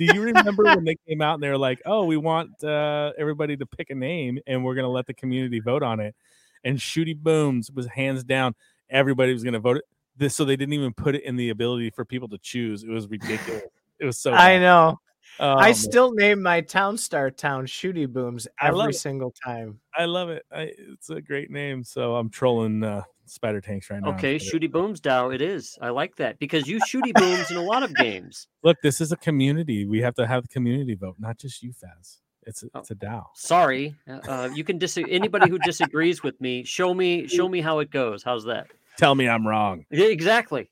Do you remember when they came out and they were like, "Oh, we want uh, everybody to pick a name, and we're going to let the community vote on it"? And Shooty Booms was hands down. Everybody was going to vote it this so they didn't even put it in the ability for people to choose. It was ridiculous. [laughs] It was so. Bad. I know. Oh, I still name my town star town Shooty Booms every single time. I love it. I, it's a great name. So I'm trolling uh, Spider Tanks right now. Okay, Shooty Booms DAO. It is. I like that because you Shooty Booms in a lot of games. [laughs] Look, this is a community. We have to have the community vote, not just you, Faz. It's a, oh, it's a DAO. Sorry, uh, you can dis. Anybody who disagrees with me, show me show me how it goes. How's that? Tell me I'm wrong. Exactly.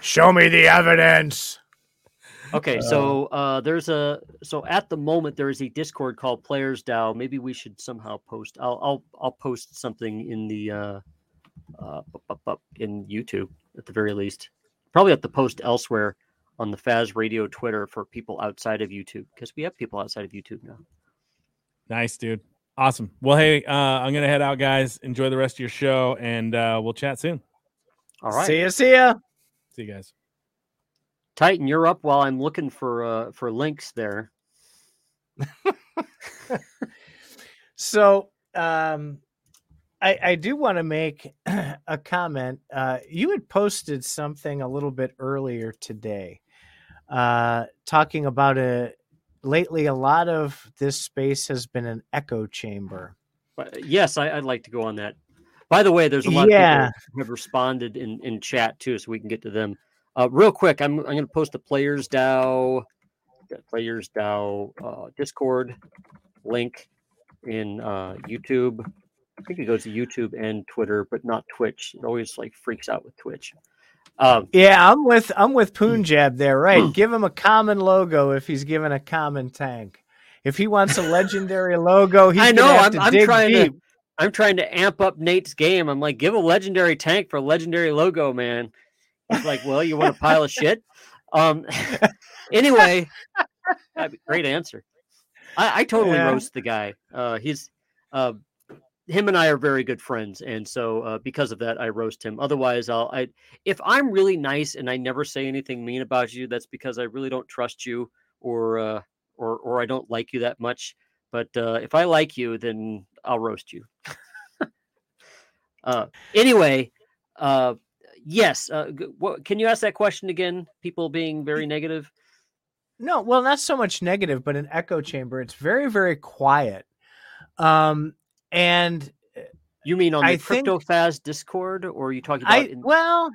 Show me the evidence. Okay, so uh, uh, there's a so at the moment there is a Discord called Players DAO. Maybe we should somehow post. I'll I'll I'll post something in the uh, uh, in YouTube at the very least. Probably have to post elsewhere on the Faz Radio Twitter for people outside of YouTube because we have people outside of YouTube now. Nice, dude. Awesome. Well, hey, uh, I'm gonna head out, guys. Enjoy the rest of your show, and uh, we'll chat soon. All right. See ya. See ya. See you guys. Titan, you're up while I'm looking for uh, for links there. [laughs] so, um, I, I do want to make [clears throat] a comment. Uh, you had posted something a little bit earlier today, uh, talking about a lately a lot of this space has been an echo chamber. But yes, I, would like to go on that. By the way, there's a lot yeah. of people who have responded in, in chat too, so we can get to them. Uh, real quick, I'm I'm going to post the Players DAO, Players DAO uh, Discord link in uh, YouTube. I think it goes to YouTube and Twitter, but not Twitch. It always like freaks out with Twitch. Um, yeah, I'm with I'm with Punjab there. Right, give him a common logo if he's given a common tank. If he wants a legendary logo, he's I know. I'm, I'm trying deep. to. I'm trying to amp up Nate's game. I'm like, give a legendary tank for a legendary logo, man. He's like, well, you want a pile of shit? Um. [laughs] anyway, great answer. I, I totally yeah. roast the guy. Uh, he's uh, him and I are very good friends, and so uh, because of that, I roast him. Otherwise, I'll I if I'm really nice and I never say anything mean about you, that's because I really don't trust you or uh, or or I don't like you that much. But uh, if I like you, then I'll roast you. uh, anyway, uh, yes. Uh, what, can you ask that question again? People being very negative. No, well, not so much negative, but an echo chamber. It's very, very quiet. Um, and you mean on the I CryptoFaz think, Discord, or are you talking about? I, in- well,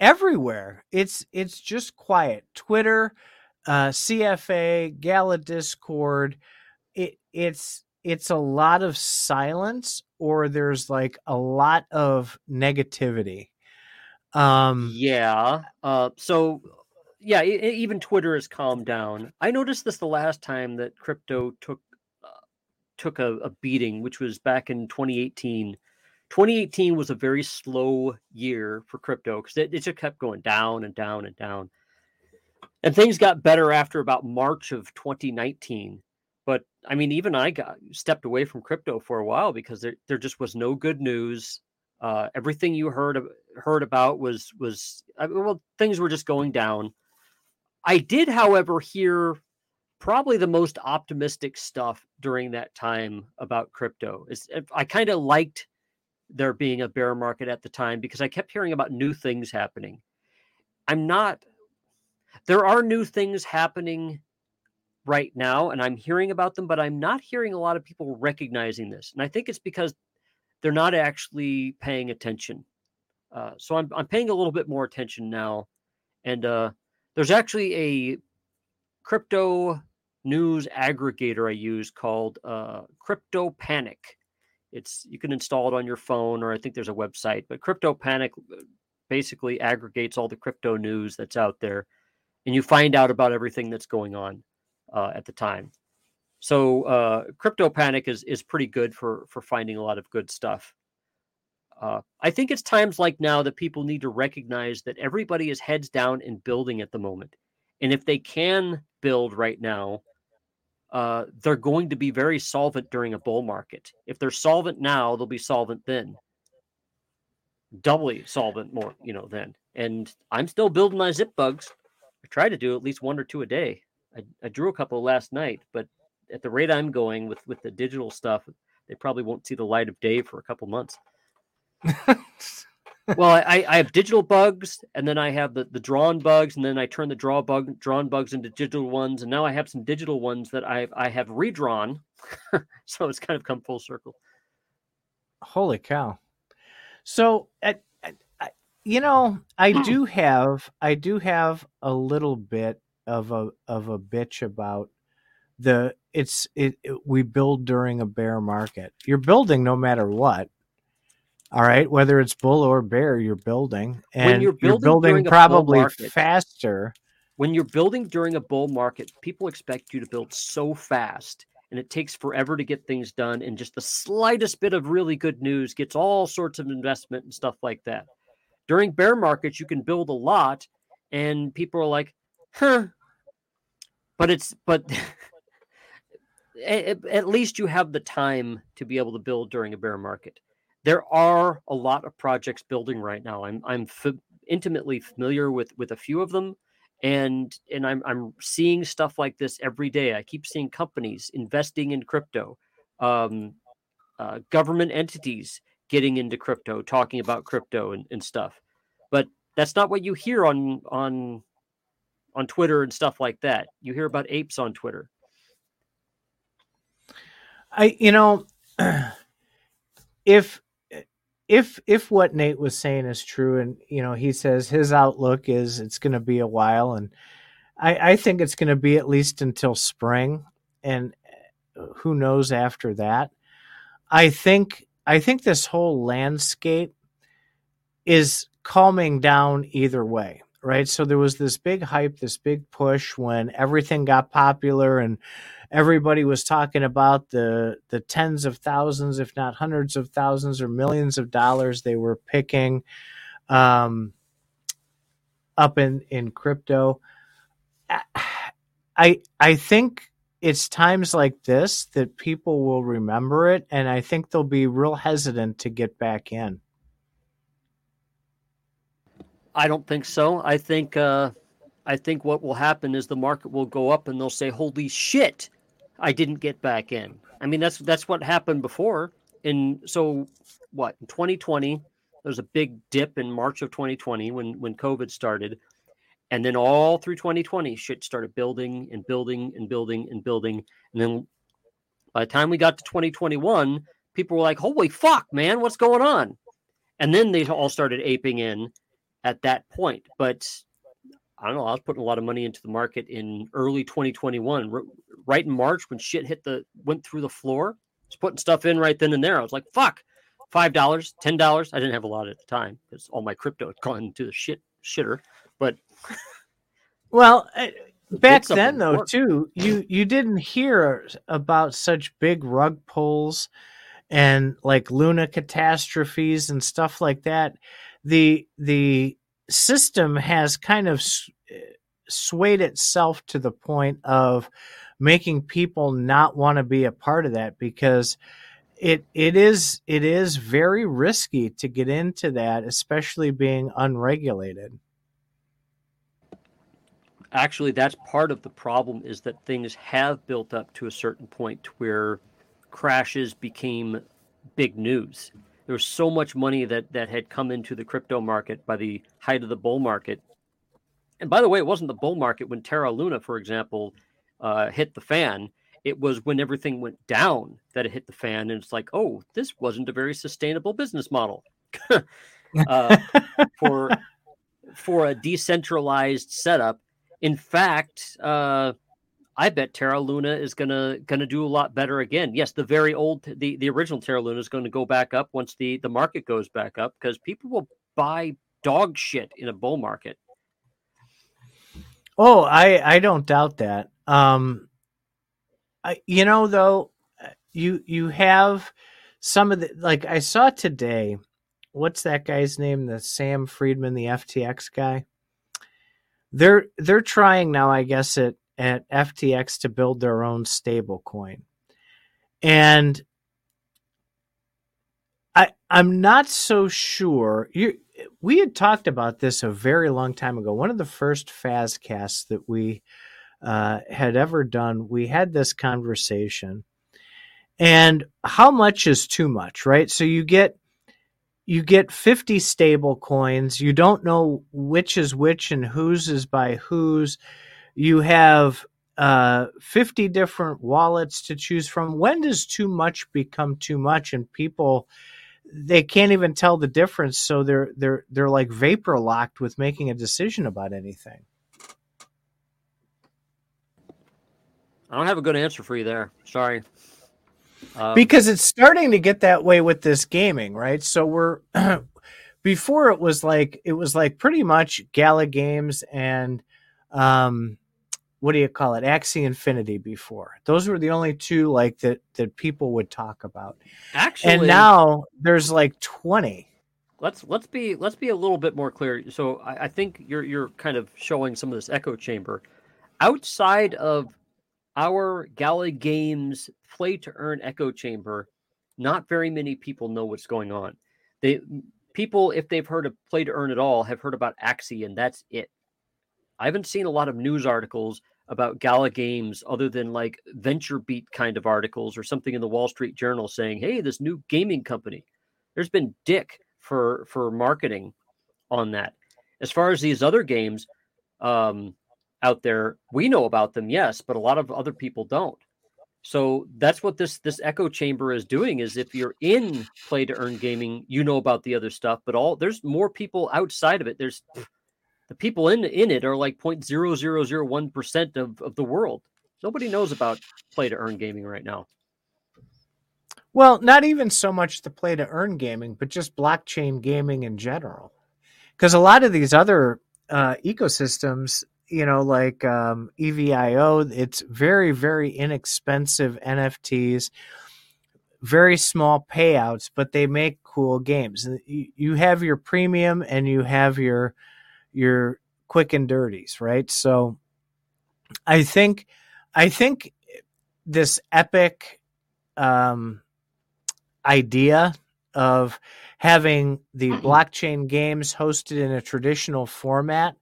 everywhere. It's it's just quiet. Twitter, uh, CFA, Gala Discord. It it's it's a lot of silence, or there's like a lot of negativity. Um, yeah. Uh, so yeah, even Twitter has calmed down. I noticed this the last time that crypto took took a, a, beating, which was back in 2018. 2018 was a very slow year for crypto because it, it just kept going down and down and down. And things got better after about March of 2019. But I mean, even I got stepped away from crypto for a while because there, there just was no good news. Uh, everything you heard heard about was was I mean, well, things were just going down. I did, however, hear probably the most optimistic stuff during that time about crypto. Is I kind of liked there being a bear market at the time because I kept hearing about new things happening. I'm not there are new things happening right now and I'm hearing about them but I'm not hearing a lot of people recognizing this. And I think it's because they're not actually paying attention. Uh, so I'm I'm paying a little bit more attention now and uh there's actually a crypto news aggregator I use called uh, Crypto Panic. It's you can install it on your phone, or I think there's a website. But Crypto Panic uh, basically aggregates all the crypto news that's out there, and you find out about everything that's going on uh, at the time. So uh, Crypto Panic is is pretty good for for finding a lot of good stuff. Uh, I think it's times like now that people need to recognize that everybody is heads down and building at the moment. And if they can build right now, uh, they're going to be very solvent during a bull market. If they're solvent now, they'll be solvent then. Doubly solvent more, you know, then. And I'm still building my zip bugs. I try to do at least one or two a day. I, I drew a couple last night, but at the rate I'm going with with the digital stuff, they probably won't see the light of day for a couple months [laughs] well, I, I have digital bugs, and then I have the, the drawn bugs, and then I turn the draw bug drawn bugs into digital ones, and now I have some digital ones that I I have redrawn. [laughs] so it's kind of come full circle. Holy cow! So, at, you know, I hmm. do have I do have a little bit of a of a bitch about the it's it, it we build during a bear market. You're building no matter what all right, whether it's bull or bear, you're building, and when you're building, you're building probably market, faster. When you're building during a bull market, people expect you to build so fast, and it takes forever to get things done. And just the slightest bit of really good news gets all sorts of investment and stuff like that. During bear markets, you can build a lot, and people are like, "Huh," but it's but. [laughs] at, at least you have the time to be able to build during a bear market there are a lot of projects building right now. I'm I'm f- intimately familiar with with a few of them, and and I'm I'm seeing stuff like this every day. I keep seeing companies investing in crypto, um, uh, government entities getting into crypto, talking about crypto and, and stuff. But that's not what you hear on on on Twitter and stuff like that. You hear about apes on Twitter. I you know [clears throat] if if if what Nate was saying is true, and you know he says his outlook is it's going to be a while, and I, I think it's going to be at least until spring, and uh, who knows after that. I think I think this whole landscape is calming down either way, right? So there was this big hype, this big push when everything got popular and everybody was talking about the the tens of thousands, if not hundreds of thousands or millions of dollars they were picking um, up in in crypto. I I think it's times like this that people will remember it, and I think they'll be real hesitant to get back in. I don't think so. I think uh, I think what will happen is the market will go up, and they'll say, "Holy shit! I didn't get back in. I mean, that's that's what happened before. In so what in 2020, there was a big dip in March of 2020 when when COVID started, and then all through 2020, shit started building and building and building and building, and then by the time we got to 2021, people were like, "Holy fuck, man, what's going on?" And then they all started aping in at that point. But I don't know. I was putting a lot of money into the market in early 2021, right in March when shit hit the went through the floor. Was putting stuff in right then and there. I was like, "Fuck, five dollars, ten dollars." I didn't have a lot at the time because all my crypto had [laughs] gone to the shit shitter. But [laughs] well, eh, back then though, too, you you didn't hear about such big rug pulls and like Luna catastrophes and stuff like that. The the system has kind of swayed itself to the point of making people not want to be a part of that because it it is it is very risky to get into that especially being unregulated actually that's part of the problem is that things have built up to a certain point where crashes became big news there was so much money that that had come into the crypto market by the height of the bull market. And by the way, it wasn't the bull market when Terra Luna, for example, uh, hit the fan. It was when everything went down that it hit the fan, and it's like, oh, this wasn't a very sustainable business model [laughs] uh, for [laughs] for a decentralized setup. In fact, uh, I bet Terra Luna is gonna gonna do a lot better again. Yes, the very old the the original Terra Luna is going to go back up once the the market goes back up because people will buy dog shit in a bull market. Oh, I I don't doubt that. Um, I, you know though, you you have some of the like I saw today. What's that guy's name? The Sam Friedman, the FTX guy. They're they're trying now, I guess, at at FTX to build their own stable coin. And I I'm not so sure. You we had talked about this a very long time ago. One of the first Fazcasts that we uh, had ever done, we had this conversation. And how much is too much, right? So you get you get 50 stable coins. You don't know which is which and whose is by whose you have uh, 50 different wallets to choose from. When does too much become too much and people they can't even tell the difference so they're they're they're like vapor locked with making a decision about anything. I don't have a good answer for you there. Sorry. Um, because it's starting to get that way with this gaming, right? So we're [clears throat] before it was like it was like pretty much Gala Games and um what do you call it axie infinity before those were the only two like that that people would talk about actually and now there's like 20 let's let's be let's be a little bit more clear so I, I think you're you're kind of showing some of this echo chamber outside of our gala games play to earn echo chamber not very many people know what's going on they people if they've heard of play to earn at all have heard about axie and that's it I haven't seen a lot of news articles about Gala Games other than like VentureBeat kind of articles or something in the Wall Street Journal saying, "Hey, this new gaming company." There's been dick for for marketing on that. As far as these other games um, out there, we know about them, yes, but a lot of other people don't. So that's what this this echo chamber is doing. Is if you're in play to earn gaming, you know about the other stuff, but all there's more people outside of it. There's the people in in it are like 0.0001 percent of of the world. Nobody knows about play to earn gaming right now. Well, not even so much the play to earn gaming, but just blockchain gaming in general. Because a lot of these other uh, ecosystems, you know, like um, EVIO, it's very, very inexpensive NFTs, very small payouts, but they make cool games. You have your premium and you have your your quick and dirties, right? So I think I think this epic um, idea of having the blockchain games hosted in a traditional format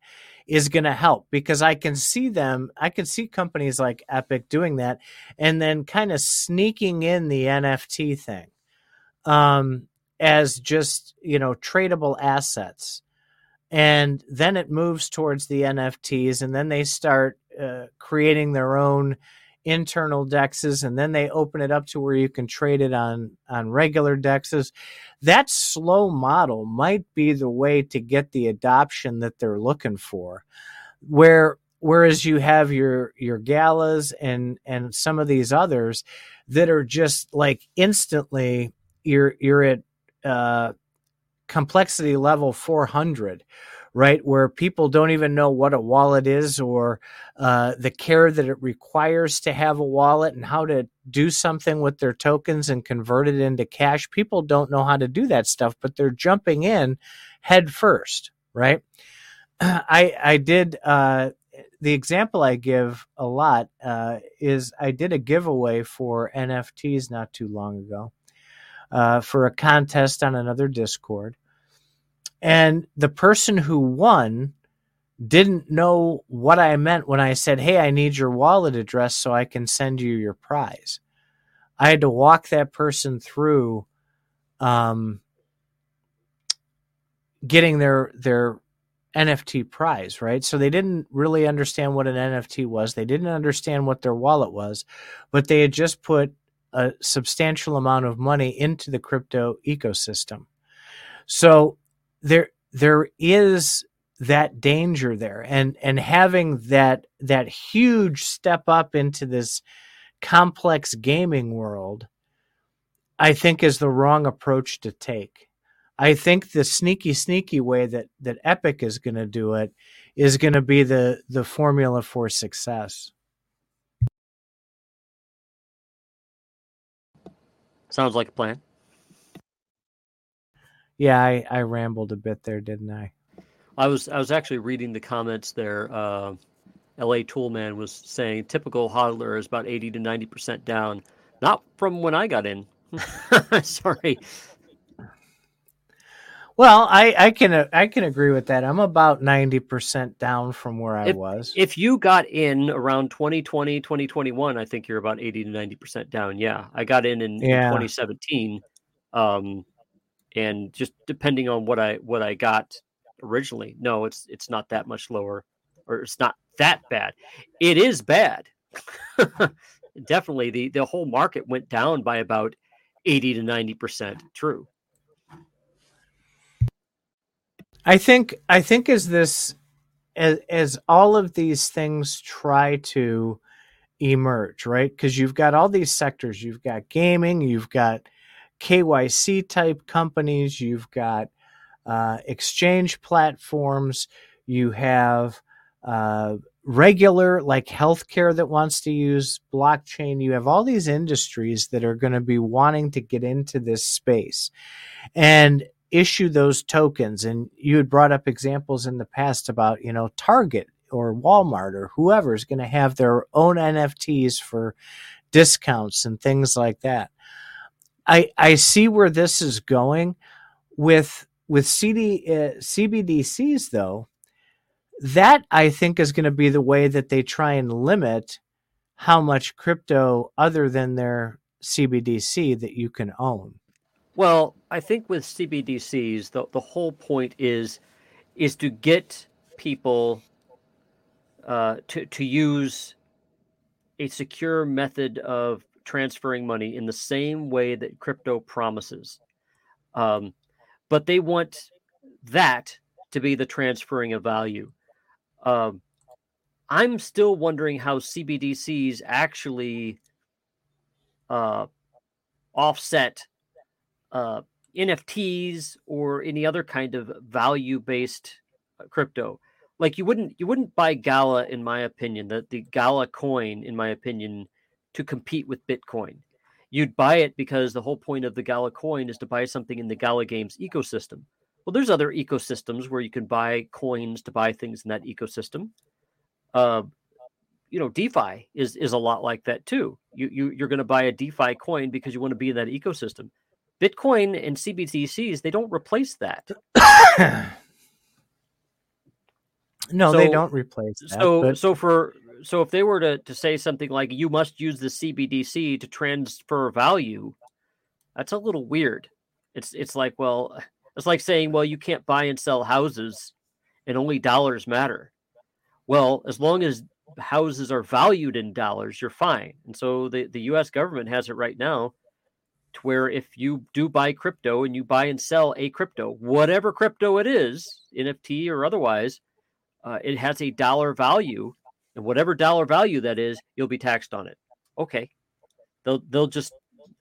is going to help because I can see them. I can see companies like Epic doing that and then kind of sneaking in the NFT thing um, as just, you know, tradable assets. And then it moves towards the NFTs and then they start uh, creating their own internal dexes and then they open it up to where you can trade it on on regular dexes. That slow model might be the way to get the adoption that they're looking for where whereas you have your your galas and and some of these others that are just like instantly you're you're at uh complexity level 400 right? Where people don't even know what a wallet is or uh, the care that it requires to have a wallet and how to do something with their tokens and convert it into cash. People don't know how to do that stuff, but they're jumping in head first, right? [clears throat] I I did uh, the example I give a lot uh, is I did a giveaway for NFTs not too long ago uh, for a contest on another Discord and the person who won didn't know what I meant when I said, Hey, I need your wallet address so I can send you your prize. I had to walk that person through um, getting their their NFT prize, right? So they didn't really understand what an NFT was. They didn't understand what their wallet was, but they had just put a substantial amount of money into the crypto ecosystem. So there there is that danger there. And and having that that huge step up into this complex gaming world i think is the wrong approach to take. I think the sneaky sneaky way that that epic is going to do it is going to be the the formula for success. Sounds like a plan yeah, I, I rambled a bit there, didn't I? I was I was actually reading the comments there. Uh, L.A. Toolman was saying typical hodler is about eighty to ninety percent down. Not from when I got in. [laughs] Sorry. Well, I, I can I can agree with that. I'm about 90% down from where I if, was. If you got in around 2020, 2021, I think you're about 80 to 90% down. Yeah. I got in in, yeah. in 2017. Um, and just depending on what I what I got originally, no, it's it's not that much lower, or it's not that bad. It is bad. [laughs] Definitely, the the whole market went down by about eighty to ninety percent. True. I think I think as this as as all of these things try to emerge, right? Because you've got all these sectors. You've got gaming. You've got KYC type companies, you've got uh, exchange platforms, you have uh, regular like healthcare that wants to use blockchain. You have all these industries that are going to be wanting to get into this space and issue those tokens. And you had brought up examples in the past about, you know, Target or Walmart or whoever is going to have their own NFTs for discounts and things like that. I I see where this is going with with CD uh, CBDCs though. That I think is going to be the way that they try and limit how much crypto other than their CBDC that you can own. Well, I think with CBDCs, the, the whole point is is to get people uh, to to use a secure method of transferring money in the same way that crypto promises. Um, but they want that to be the transferring of value. Um, I'm still wondering how CBDCs actually uh, offset uh, NFTs or any other kind of value-based uh, crypto. Like you wouldn't you wouldn't buy Gala, in my opinion, the the Gala coin, in my opinion, to compete with Bitcoin. You'd buy it because the whole point of the Gala coin is to buy something in the Gala Games ecosystem. Well, there's other ecosystems where you can buy coins to buy things in that ecosystem. Uh, you know, DeFi is is a lot like that too. You you you're going to buy a DeFi coin because you want to be in that ecosystem. Bitcoin and CBDCs they don't replace that. [coughs] no, so, they don't replace that. So but... so for so if they were to to say something like you must use the CBDC to transfer value, that's a little weird. It's it's like well, it's like saying well you can't buy and sell houses, and only dollars matter. Well, as long as houses are valued in dollars, you're fine. And so the, the US government has it right now to where if you do buy crypto and you buy and sell a crypto, whatever crypto it is, NFT or otherwise, uh, it has a dollar value. And whatever dollar value that is, you'll be taxed on it. Okay. They'll they'll just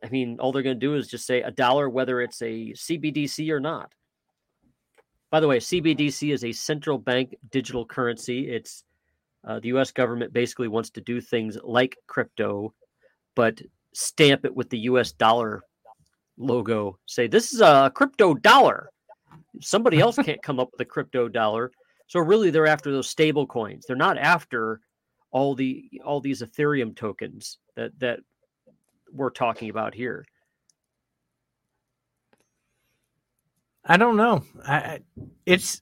I mean, all they're going to do is just say a dollar, whether it's a CBDC or not. By the way, CBDC is a central bank digital currency. It's uh, the U.S. government basically wants to do things like crypto, but stamp it with the U.S. dollar logo. Say this is a crypto dollar. Somebody else can't come up with a crypto dollar. So really, they're after those stable coins. They're not after all the all these Ethereum tokens that that we're talking about here. I don't know. I, it's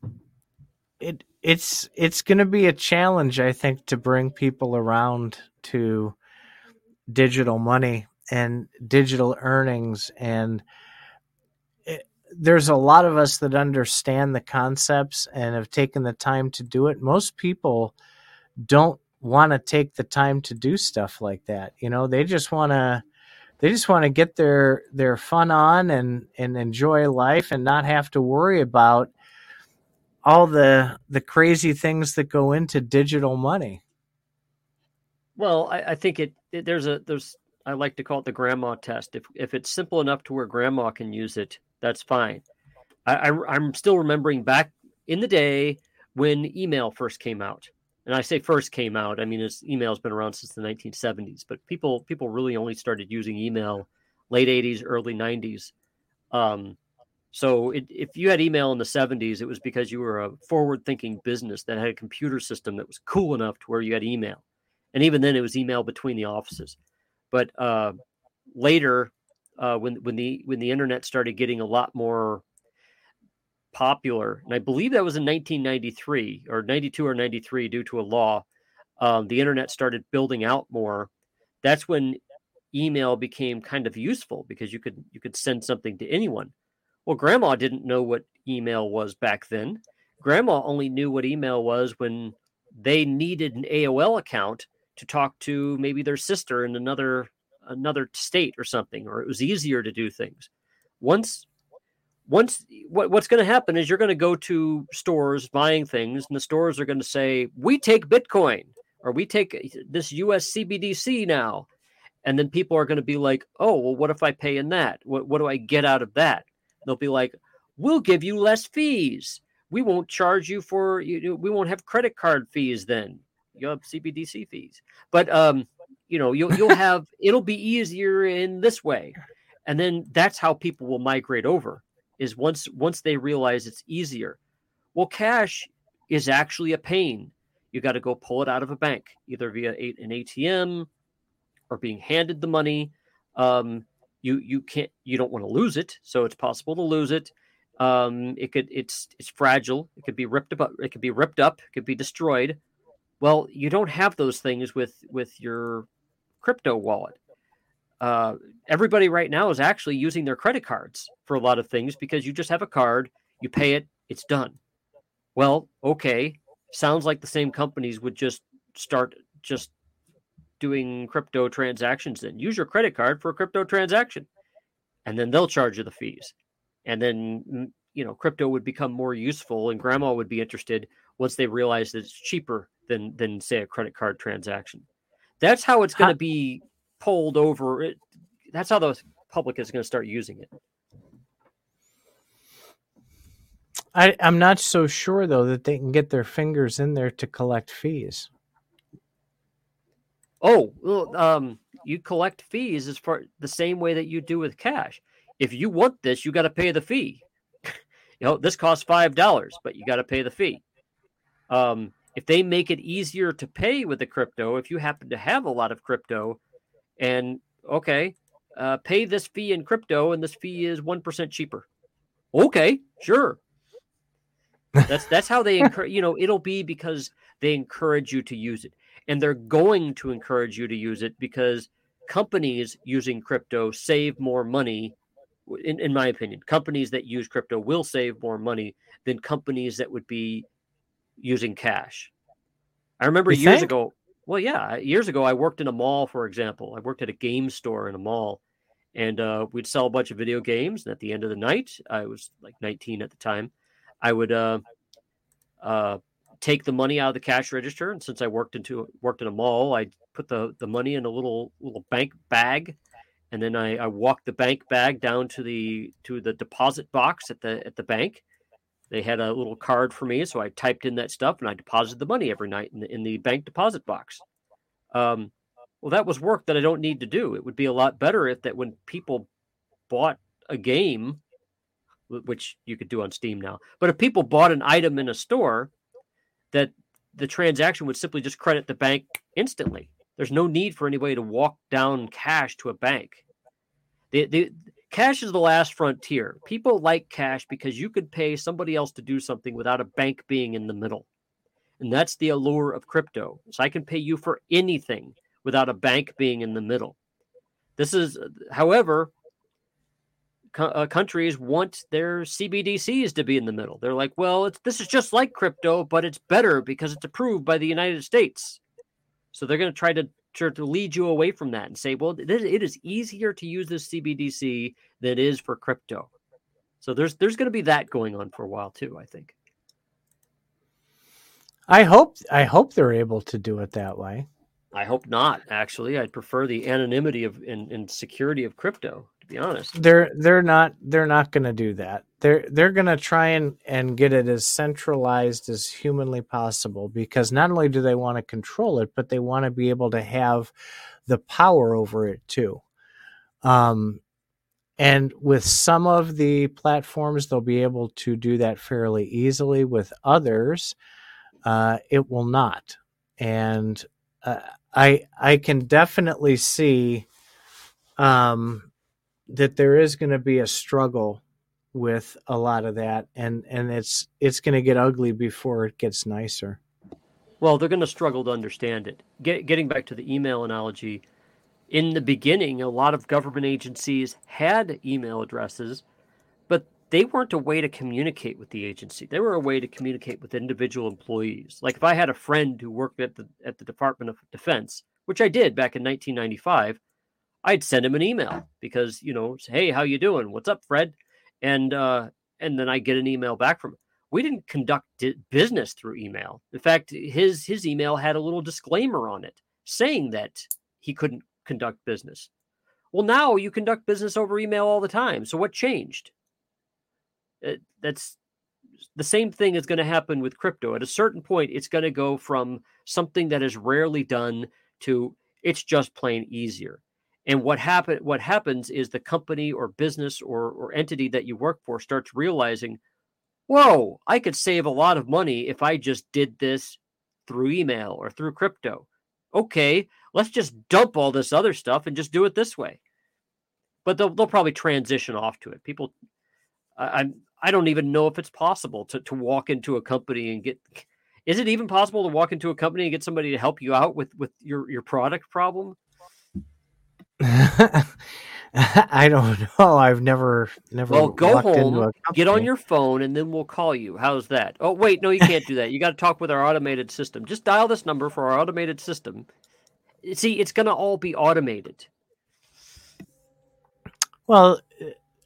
it it's it's going to be a challenge, I think, to bring people around to digital money and digital earnings and there's a lot of us that understand the concepts and have taken the time to do it most people don't want to take the time to do stuff like that you know they just want to they just want to get their their fun on and and enjoy life and not have to worry about all the the crazy things that go into digital money. Well, I, I think it, it, there's a there's I like to call it the grandma test. If if it's simple enough to where grandma can use it, that's fine. I, I I'm still remembering back in the day when email first came out. And I say first came out, I mean it's email's been around since the 1970s, but people people really only started using email late 80s, early 90s. Um, so it, if you had email in the 70s, it was because you were a forward thinking business that had a computer system that was cool enough to where you had email. And even then, it was email between the offices. But uh, later, uh, when when the when the internet started getting a lot more popular, and I believe that was in 1993 or 92 or 93, due to a law, um, the internet started building out more. That's when email became kind of useful because you could you could send something to anyone well, grandma didn't know what email was back then. Grandma only knew what email was when they needed an AOL account to talk to maybe their sister in another another state or something, or it was easier to do things. Once once what, what's going to happen is you're going to go to stores buying things, and the stores are going to say, "We take Bitcoin." Or we take this US CBDC now. And then people are going to be like, oh, well, what if I pay in that? What, what do I get out of that? They'll be like, "We'll give you less fees. We won't charge you for you. We won't have credit card fees then. You have CBDC fees, but um, you know, you'll you'll have it'll be easier in this way, and then that's how people will migrate over. Is once once they realize it's easier. Well, cash is actually a pain. You got to go pull it out of a bank, either via an ATM or being handed the money. Um, you you can't you don't want to lose it so it's possible to lose it um it could it's it's fragile it could be ripped up it could be ripped up it could be destroyed well you don't have those things with with your crypto wallet. Uh, everybody right now is actually using their credit cards for a lot of things because you just have a card you pay it it's done. Well okay sounds like the same companies would just start just doing crypto transactions then. Use your credit card for a crypto transaction and then they'll charge you the fees. And then mm, you know crypto would become more useful and grandma would be interested once they realize that it's cheaper than than say a credit card transaction that's how it's going to be pulled over it, that's how the public is going to start using it I, I'm not so sure though that they can get their fingers in there to collect fees. Oh, well, um, you collect fees as far the same way that you do with cash. If you want this, you got to pay the fee. [laughs] you know, this costs five dollars, but you got to pay the fee. Um, if they make it easier to pay with the crypto, if you happen to have a lot of crypto, and okay, uh, pay this fee in crypto, and this fee is one percent cheaper. Okay, sure. That's that's how they encourage. You know, it'll be because they encourage you to use it and they're going to encourage you to use it because companies using crypto save more money in, in my opinion companies that use crypto will save more money than companies that would be using cash i remember you years think? ago well yeah years ago i worked in a mall for example i worked at a game store in a mall and uh, we'd sell a bunch of video games and at the end of the night i was like 19 at the time i would uh, uh, take the money out of the cash register. And since I worked into worked in a mall, I put the the money in a little little bank bag, and then I, I walked the bank bag down to the to the deposit box at the at the bank. They had a little card for me, so I typed in that stuff and I deposited the money every night in the, in the bank deposit box. Um, well, that was work that I don't need to do. It would be a lot better if that when people bought a game, which you could do on Steam now, but if people bought an item in a store, that the transaction would simply just credit the bank instantly. There's no need for anybody to walk down cash to a bank. The, the cash is the last frontier. People like cash because you could pay somebody else to do something without a bank being in the middle. And that's the allure of crypto. So I can pay you for anything without a bank being in the middle. This is, however, uh, countries want their CBDCs to be in the middle. They're like, well, this is just like crypto, but it's better because it's approved by the United States. So they're going to try to to lead you away from that and say, well, it is easier to use this CBDC than it is for crypto. So there's there's going to be that going on for a while too. I think. I hope I hope they're able to do it that way. I hope not. Actually, I'd prefer the anonymity of and, and security of crypto to be honest. They're they're not they're not going to do that. They're they're going to try and and get it as centralized as humanly possible because not only do they want to control it, but they want to be able to have the power over it too. Um, and with some of the platforms, they'll be able to do that fairly easily. With others, uh, it will not. And uh, I I can definitely see um, that there is going to be a struggle with a lot of that and and it's it's going to get ugly before it gets nicer. Well they're going to struggle to understand it. Get, getting back to the email analogy in the beginning a lot of government agencies had email addresses but they weren't a way to communicate with the agency. They were a way to communicate with individual employees. Like if i had a friend who worked at the at the department of defense which i did back in 1995 I'd send him an email because you know, hey, how you doing? What's up, Fred? And uh, and then I get an email back from him. We didn't conduct business through email. In fact, his his email had a little disclaimer on it saying that he couldn't conduct business. Well, now you conduct business over email all the time. So what changed? It, that's the same thing is going to happen with crypto. At a certain point, it's going to go from something that is rarely done to it's just plain easier. And what happen what happens is the company or business or, or entity that you work for starts realizing, whoa, I could save a lot of money if I just did this through email or through crypto. Okay, let's just dump all this other stuff and just do it this way. But they'll, they'll probably transition off to it. People, I, I'm I don't even know if it's possible to to walk into a company and get. Is it even possible to walk into a company and get somebody to help you out with with your your product problem? [laughs] I don't know. I've never never. Well, go home, get on your phone, and then we'll call you. How's that? Oh, wait, no, you can't do that. You got to talk with our automated system. Just dial this number for our automated system, see, it's going to all be automated. Well,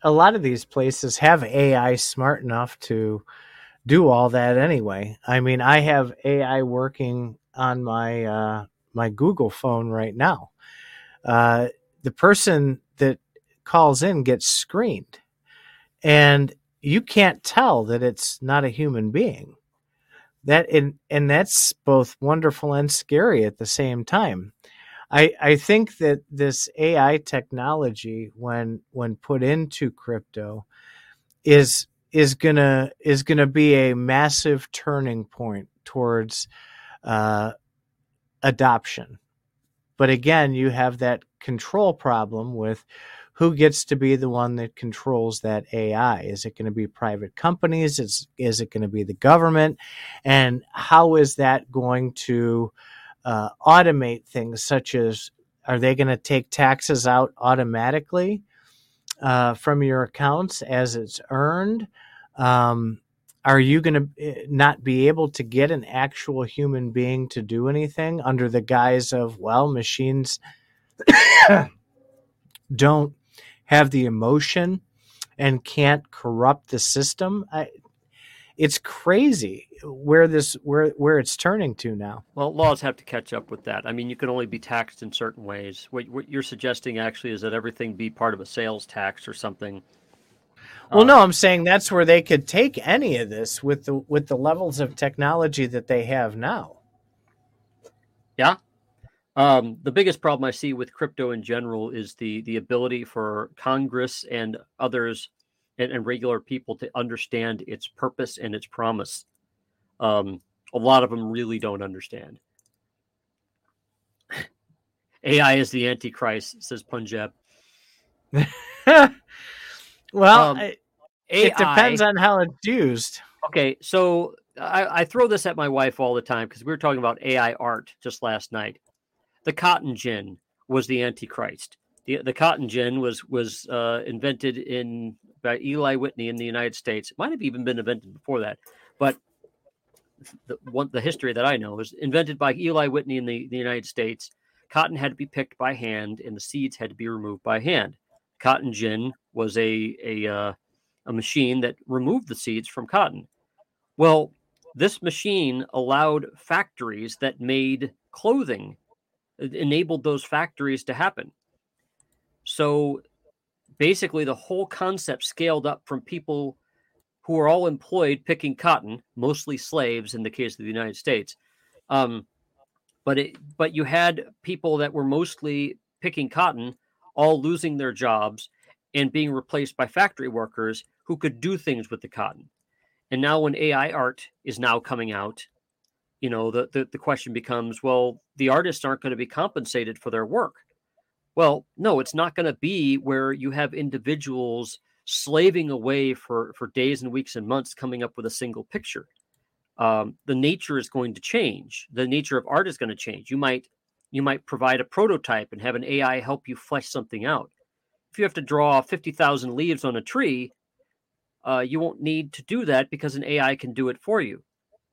a lot of these places have AI smart enough to do all that anyway. I mean, I have AI working on my uh, my Google phone right now. Uh, the person that calls in gets screened, and you can't tell that it's not a human being. That and and that's both wonderful and scary at the same time. I I think that this AI technology, when when put into crypto, is is gonna is gonna be a massive turning point towards uh, adoption. But again, you have that control problem with who gets to be the one that controls that AI? Is it going to be private companies? Is, is it going to be the government? And how is that going to uh, automate things such as are they going to take taxes out automatically uh, from your accounts as it's earned? Um, are you going to eh, not be able to get an actual human being to do anything under the guise of, well, machines [coughs] don't have the emotion and can't corrupt the system? I, it's crazy where this where where it's turning to now. Well, laws have to catch up with that. I mean, you can only be taxed in certain ways. What, what you're suggesting actually is that everything be part of a sales tax or something. Well, uh, no, I'm saying that's where they could take any of this with the with the levels of technology that they have now. Yeah. Um, the biggest problem I see with crypto in general is the the ability for Congress and others and, and regular people to understand its purpose and its promise. Um, a lot of them really don't understand. [laughs] AI is the Antichrist, says Punjab. [laughs] well, um, it, AI, depends on how it's used. Okay, so I, I throw this at my wife all the time because we were talking about AI art just last night. The cotton gin was the Antichrist. The, the cotton gin was was uh, invented in by Eli Whitney in the United States. It might have even been invented before that, but the one the history that I know is invented by Eli Whitney in the, the United States. Cotton had to be picked by hand, and the seeds had to be removed by hand. Cotton gin was a a uh, a machine that removed the seeds from cotton. Well, this machine allowed factories that made clothing, enabled those factories to happen. So basically the whole concept scaled up from people who are all employed picking cotton, mostly slaves in the case of the United States. Um, but it, but you had people that were mostly picking cotton, all losing their jobs and being replaced by factory workers who could do things with the cotton. And now, when AI art is now coming out, you know the the, the question becomes: Well, the artists aren't going to be compensated for their work well, no, it's not going to be where you have individuals slaving away for, for days and weeks and months coming up with a single picture. Um, the nature is going to change. The nature of art is going to change. You might you might provide a prototype and have an AI help you flesh something out. If you have to draw 50,000 leaves on a tree, uh, you won't need to do that because an AI can do it for you.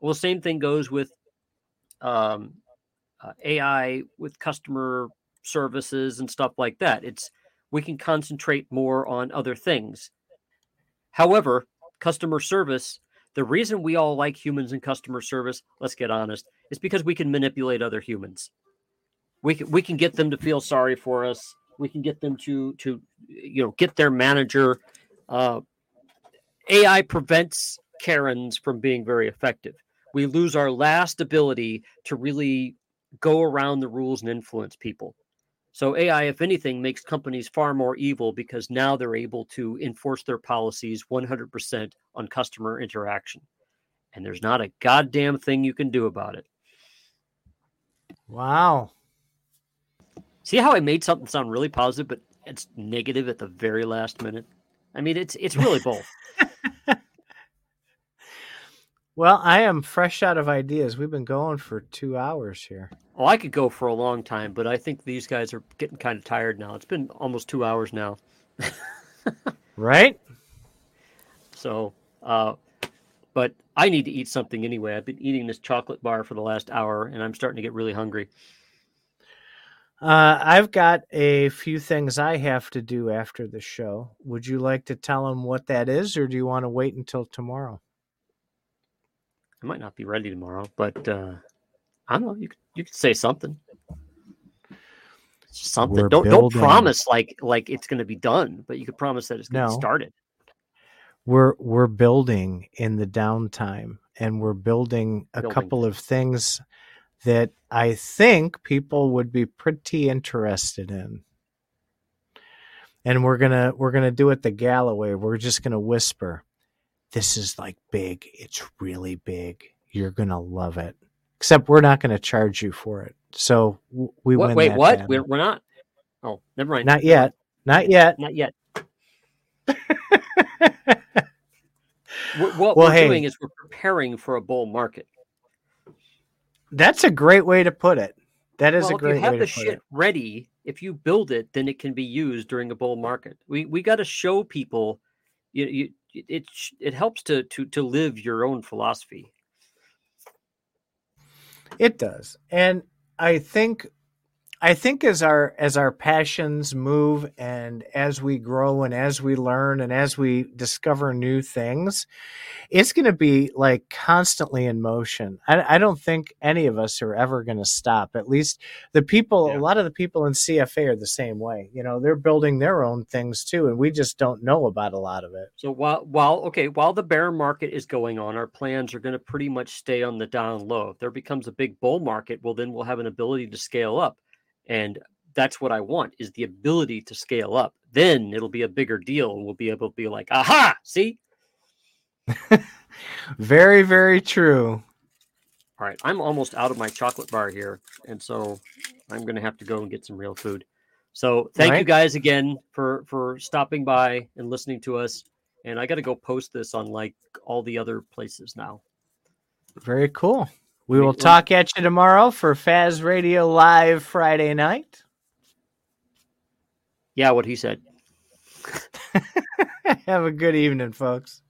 Well, same thing goes with um, uh, AI with customer services and stuff like that. It's we can concentrate more on other things. However, customer service, the reason we all like humans in customer service, let's get honest, is because we can manipulate other humans. We can, we can get them to feel sorry for us. We can get them to to you know get their manager. Uh, AI prevents Karens from being very effective. We lose our last ability to really go around the rules and influence people. So AI, if anything, makes companies far more evil because now they're able to enforce their policies 100% on customer interaction. And there's not a goddamn thing you can do about it. Wow. See how I made something sound really positive, but it's negative at the very last minute? I mean, it's it's really both. [laughs] Well, I am fresh out of ideas. We've been going for two hours here. Oh, I could go for a long time, but I think these guys are getting kind of tired now. It's been almost two hours now. [laughs] right? So, uh, but I need to eat something anyway. I've been eating this chocolate bar for the last hour, and I'm starting to get really hungry. Uh, I've got a few things I have to do after the show. Would you like to tell them what that is, or do you want to wait until tomorrow? I might not be ready tomorrow, but uh, I don't know. You could, you could say something. Something. We're don't don't promise like like it's going to be done, but you could promise that it's going to No. be started. We're we're building in the downtime, and we're building a Building. couple of things that I think people would be pretty interested in. And we're gonna we're gonna do it the Gala way. We're just gonna whisper, "This is like big. It's really big. You're gonna love it." Except we're not gonna charge you for it. So we What, win wait, what? battle. We're, we're not. Oh, never mind. Not yet. Not yet. Not yet. [laughs] What, what Well, we're hey. doing is we're preparing for a bull market. That's a great way to put it. That is well, a great if you have the shit it. ready, if you build it, then it can be used during a bull market. We we got to show people. You, you it it helps to to to live your own philosophy. It does. And I think I think as our as our passions move and as we grow and as we learn and as we discover new things, it's going to be like constantly in motion. I, I don't think any of us are ever going to stop. At least the people, Yeah. a lot of the people in CFA are the same way. You know, they're building their own things too, and we just don't know about a lot of it. So while while okay, while the bear market is going on, our plans are going to pretty much stay on the down low. If there becomes a big bull market, well, then we'll have an ability to scale up, and that's what I want is the ability to scale up. Then it'll be a bigger deal, and we'll be able to be like, aha, see. [laughs] Very, very true. All right, I'm almost out of my chocolate bar here, and so I'm going to have to go and get some real food. So thank you guys again for for stopping by and listening to us. And I got to go post this on like all the other places now. Very cool. We will talk at you tomorrow for Faz Radio Live Friday night. Yeah, what he said. [laughs] Have a good evening, folks.